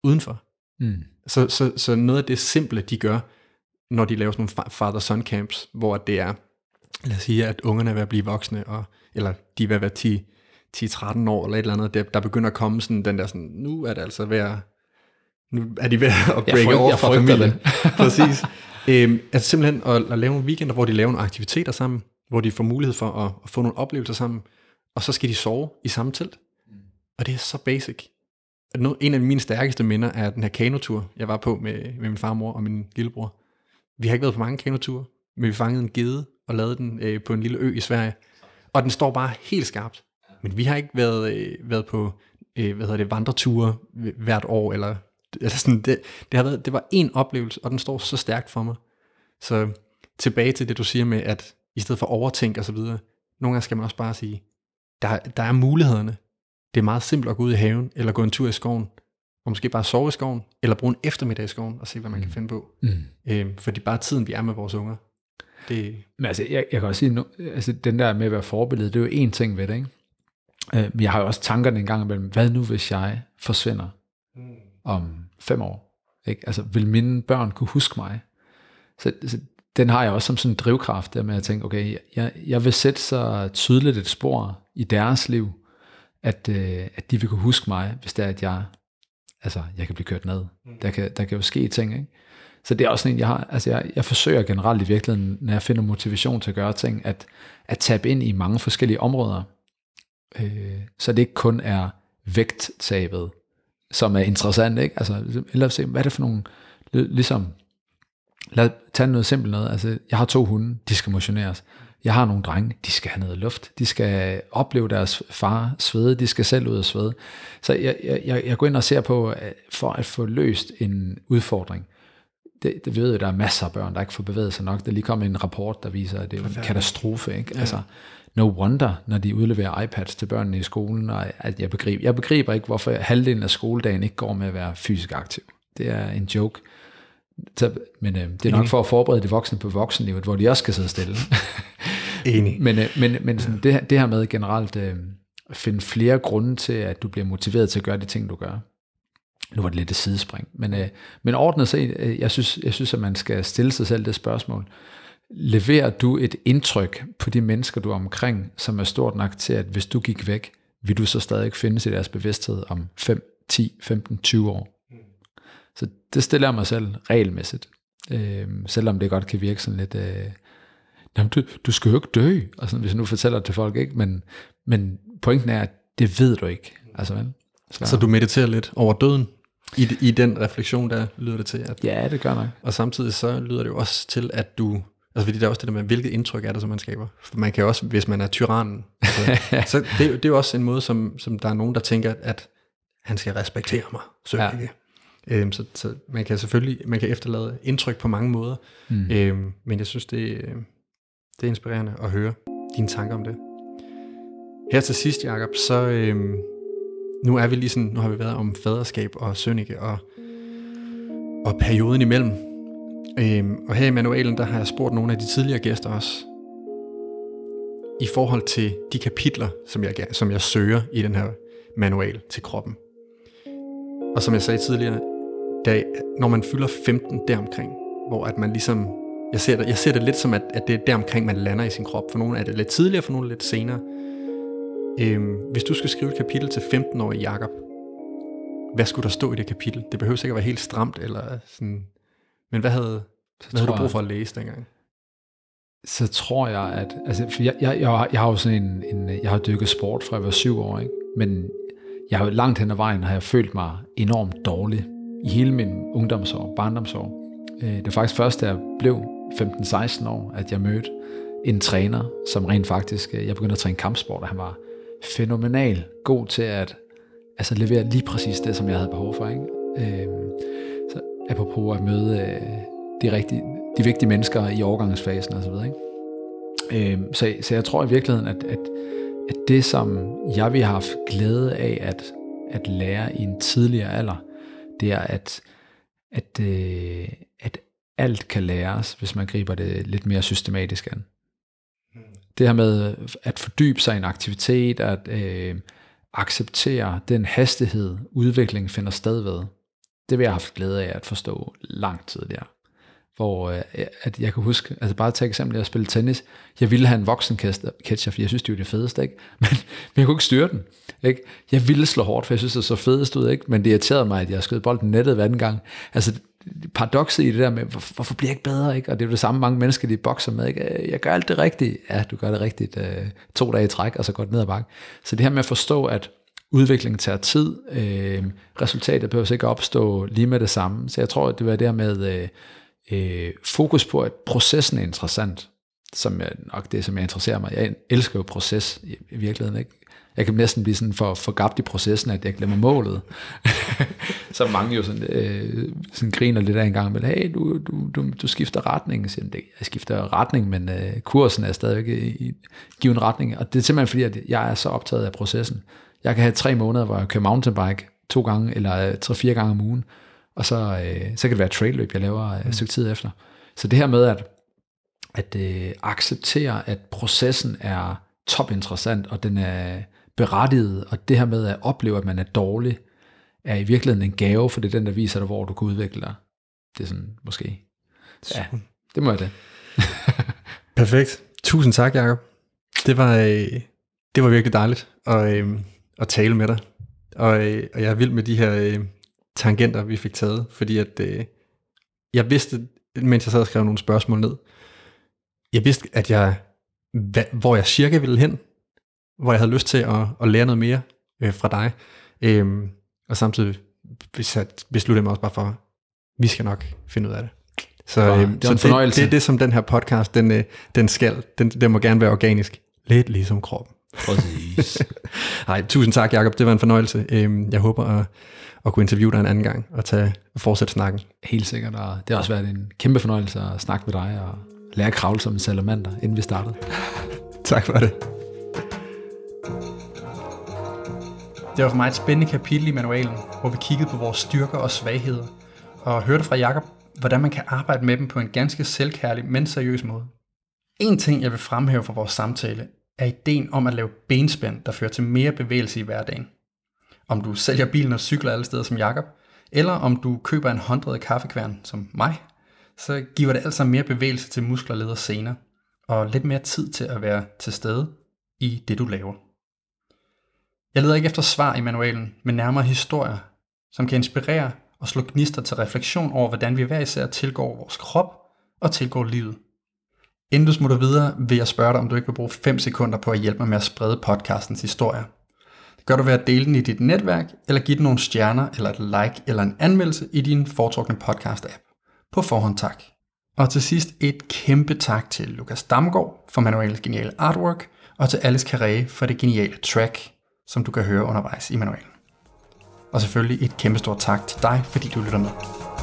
udenfor. Mm. Så, så, så noget af det simple, de gør, når de laver sådan nogle father-son camps, hvor det er, lad os sige, at ungerne er ved at blive voksne, og, eller de er ved at være 10, 10-13 år, eller et eller andet, der, der begynder at komme sådan den der sådan, nu er det altså ved at, nu er de ved at break over fra familien. Præcis. Øhm, altså simpelthen at, at lave nogle weekender, hvor de laver nogle aktiviteter sammen, hvor de får mulighed for at, at få nogle oplevelser sammen, og så skal de sove i samme telt. Og det er så basic. En af mine stærkeste minder er den her kanotur, jeg var på med, med min farmor og min lillebror. Vi har ikke været på mange kanoture, men vi fangede en gede og lavede den øh, på en lille ø i Sverige. Og den står bare helt skarpt. Men vi har ikke været, øh, været på øh, hvad hedder det, vandreture hvert år, eller eller sådan, det, det, har været, det var en oplevelse, og den står så stærkt for mig. Så tilbage til det, du siger med, at i stedet for overtænk og så videre, nogle gange skal man også bare sige, der, der er mulighederne. Det er meget simpelt at gå ud i haven, eller gå en tur i skoven, og måske bare sove i skoven, eller bruge en eftermiddag i skoven, og se, hvad man mm. kan finde på. Mm. Øhm, fordi bare tiden, vi er med vores unger. Det... Men altså, jeg, jeg kan også sige, nu, altså, den der med at være forbillede, det er jo en ting ved det, ikke? Øh, men jeg har jo også tankerne en gang imellem, hvad nu hvis jeg forsvinder mm. om fem år? Ikke? Altså, vil mine børn kunne huske mig? Så, så den har jeg også som sådan en drivkraft, der med at tænke, okay, jeg, jeg vil sætte så tydeligt et spor i deres liv, at, øh, at de vil kunne huske mig, hvis det er, at jeg, altså, jeg kan blive kørt ned. Mm. Der, kan, der kan jo ske ting, ikke? Så det er også en, jeg har, altså jeg, jeg forsøger generelt i virkeligheden, når jeg finder motivation til at gøre ting, at, at tabe ind i mange forskellige områder, øh, så det ikke kun er vægttabet, som er interessant, ikke? Altså, eller se, hvad er det for nogle, ligesom, lad tage noget simpelt noget, altså, jeg har to hunde, de skal motioneres, jeg har nogle drenge, de skal have noget luft, de skal opleve deres far svede, de skal selv ud og svede. Så jeg, jeg, jeg går ind og ser på, for at få løst en udfordring, det, det ved jeg, der er masser af børn, der ikke får bevæget sig nok. Der lige kom en rapport, der viser, at det er en katastrofe. Ikke? Ja. Altså, no wonder, når de udleverer iPads til børnene i skolen, og at jeg begriber, jeg begriber ikke, hvorfor halvdelen af skoledagen ikke går med at være fysisk aktiv. Det er en joke. Så, men øh, det er nok for at forberede de voksne på voksenlivet, hvor de også skal sidde stille. Enig. men øh, men, men sådan, det, det her med generelt øh, finde flere grunde til, at du bliver motiveret til at gøre de ting, du gør. Nu var det lidt et sidespring, men, øh, men ordnet set, øh, jeg, synes, jeg synes, at man skal stille sig selv det spørgsmål. Leverer du et indtryk på de mennesker, du er omkring, som er stort nok til, at hvis du gik væk, vil du så stadig findes i deres bevidsthed om 5, 10, 15, 20 år? Så det stiller jeg mig selv regelmæssigt. Øh, selvom det godt kan virke sådan lidt, øh, jamen du, du skal jo ikke dø, og sådan, hvis jeg nu fortæller det til folk, ikke? Men, men pointen er, at det ved du ikke. Altså, vel? Så. så du mediterer lidt over døden? I, I den refleksion, der lyder det til. At, ja, det gør nok. Og samtidig så lyder det jo også til, at du, altså fordi der er også det der med, hvilket indtryk er det, som man skaber. For man kan jo også, hvis man er tyrannen, altså, så det, det er jo også en måde, som, som der er nogen, der tænker, at han skal respektere mig, så ja. ikke. Øhm, så, så man kan selvfølgelig, man kan efterlade indtryk på mange måder, mm. øhm, men jeg synes, det, det er inspirerende at høre dine tanker om det. Her til sidst, Jacob, så, øhm, nu er vi lige sådan, nu har vi været om faderskab og sønnike og, og perioden imellem. Øhm, og her i manualen, der har jeg spurgt nogle af de tidligere gæster også, i forhold til de kapitler, som jeg, som jeg søger i den her manual til kroppen. Og som jeg sagde tidligere, da, når man fylder 15 deromkring, hvor at man ligesom, jeg ser det, jeg ser det lidt som, at, at det er deromkring, man lander i sin krop. For nogle er det lidt tidligere, for nogle lidt senere. Øhm, hvis du skal skrive et kapitel til 15-årige Jakob, hvad skulle der stå i det kapitel? Det behøver sikkert være helt stramt, eller sådan, men hvad havde, hvad havde du brug for at læse dengang? Så tror jeg, at, altså, for jeg, jeg, jeg, har, jeg har jo sådan en, en, jeg har dykket sport fra jeg var syv år, ikke? men jeg har jo langt hen ad vejen, har jeg følt mig enormt dårlig i hele min ungdomsår, barndomsår. Øh, det var faktisk først, da jeg blev 15-16 år, at jeg mødte en træner, som rent faktisk, øh, jeg begyndte at træne kampsport, og han var fænomenal god til at altså, levere lige præcis det, som jeg havde behov for. Ikke? Øh, så apropos at møde øh, de, rigtige, de vigtige mennesker i overgangsfasen osv. Ikke? Øh, så, så jeg tror i virkeligheden, at, at, at det, som jeg vi har haft glæde af at, at lære i en tidligere alder, det er, at, at, øh, at alt kan læres, hvis man griber det lidt mere systematisk an. Det her med at fordybe sig i en aktivitet, at øh, acceptere den hastighed, udviklingen finder sted ved, det vil jeg have haft glæde af at forstå langt tidligere. Hvor øh, øh, at jeg kan huske, altså bare tage eksempel, jeg spillede tennis. Jeg ville have en voksen catcher, for jeg synes, det var det fedeste, ikke? Men, men jeg kunne ikke styre den. Ikke? Jeg ville slå hårdt, for jeg synes, det så fedest ud, ikke? men det irriterede mig, at jeg skød bolden nettet hver anden gang. Altså, paradokset i det der med, hvorfor bliver jeg ikke bedre, ikke? Og det er jo det samme, mange mennesker, de bokser med, ikke? Øh, jeg gør alt det rigtigt. Ja, du gør det rigtigt øh, to dage i træk, og så går det ned ad bakke. Så det her med at forstå, at udviklingen tager tid, øh, resultatet behøver ikke opstå lige med det samme. Så jeg tror, at det var det her med øh, øh, fokus på, at processen er interessant, som er nok det, som jeg interesserer mig. Jeg elsker jo proces i, i virkeligheden, ikke? jeg kan næsten blive sådan for, for gabt i processen, at jeg glemmer målet. så mange jo sådan, øh, sådan griner lidt af en gang, men hey, du, du, du, du skifter retning. Så jeg skifter retning, men øh, kursen er stadigvæk i, i given retning. Og det er simpelthen fordi, at jeg er så optaget af processen. Jeg kan have tre måneder, hvor jeg kører mountainbike to gange, eller øh, tre-fire gange om ugen, og så, øh, så kan det være trailløb, jeg laver øh, et stykke tid efter. Så det her med at, at øh, acceptere, at processen er topinteressant, og den er berettiget, og det her med at opleve, at man er dårlig, er i virkeligheden en gave, for det er den, der viser dig, hvor du kan udvikle dig. Det er sådan, måske. Ja, det må jeg det. Perfekt. Tusind tak, Jacob. Det var, øh, det var virkelig dejligt at, øh, at tale med dig. Og, øh, og jeg er vild med de her tangenter, vi fik taget, fordi at jeg vidste, mens jeg sad og skrev nogle spørgsmål ned, jeg vidste, at jeg, hvor jeg cirka ville hen, hvor jeg havde lyst til at, at lære noget mere øh, fra dig. Øhm, og samtidig besluttede jeg mig også bare for, vi skal nok finde ud af det. Så, øhm, det, er så det, det er det, som den her podcast, den, øh, den skal. Den, den må gerne være organisk. Lidt ligesom kroppen. Præcis. Nej, tusind tak, Jacob. Det var en fornøjelse. Øhm, jeg håber at, at kunne interviewe dig en anden gang og tage, fortsætte snakken. Helt sikkert, og det har også været en kæmpe fornøjelse at snakke med dig og lære at kravle som en salamander, inden vi startede. tak for det. Det var for mig et spændende kapitel i manualen, hvor vi kiggede på vores styrker og svagheder, og hørte fra Jakob, hvordan man kan arbejde med dem på en ganske selvkærlig, men seriøs måde. En ting, jeg vil fremhæve fra vores samtale, er ideen om at lave benspænd, der fører til mere bevægelse i hverdagen. Om du sælger bilen og cykler alle steder som Jakob, eller om du køber en hånddrevet kaffekværn som mig, så giver det altså mere bevægelse til muskler, led og sener, og lidt mere tid til at være til stede i det, du laver. Jeg leder ikke efter svar i manualen, men nærmere historier, som kan inspirere og slå gnister til refleksion over, hvordan vi hver især tilgår vores krop og tilgår livet. Inden du smutter videre, vil jeg spørge dig, om du ikke vil bruge 5 sekunder på at hjælpe mig med at sprede podcastens historie. Gør du ved at dele den i dit netværk, eller give den nogle stjerner, eller et like, eller en anmeldelse i din foretrukne podcast-app. På forhånd tak. Og til sidst et kæmpe tak til Lukas Damgaard for manualens geniale artwork, og til Alice Carré for det geniale track, som du kan høre undervejs i manualen. Og selvfølgelig et kæmpe stort tak til dig, fordi du lytter med.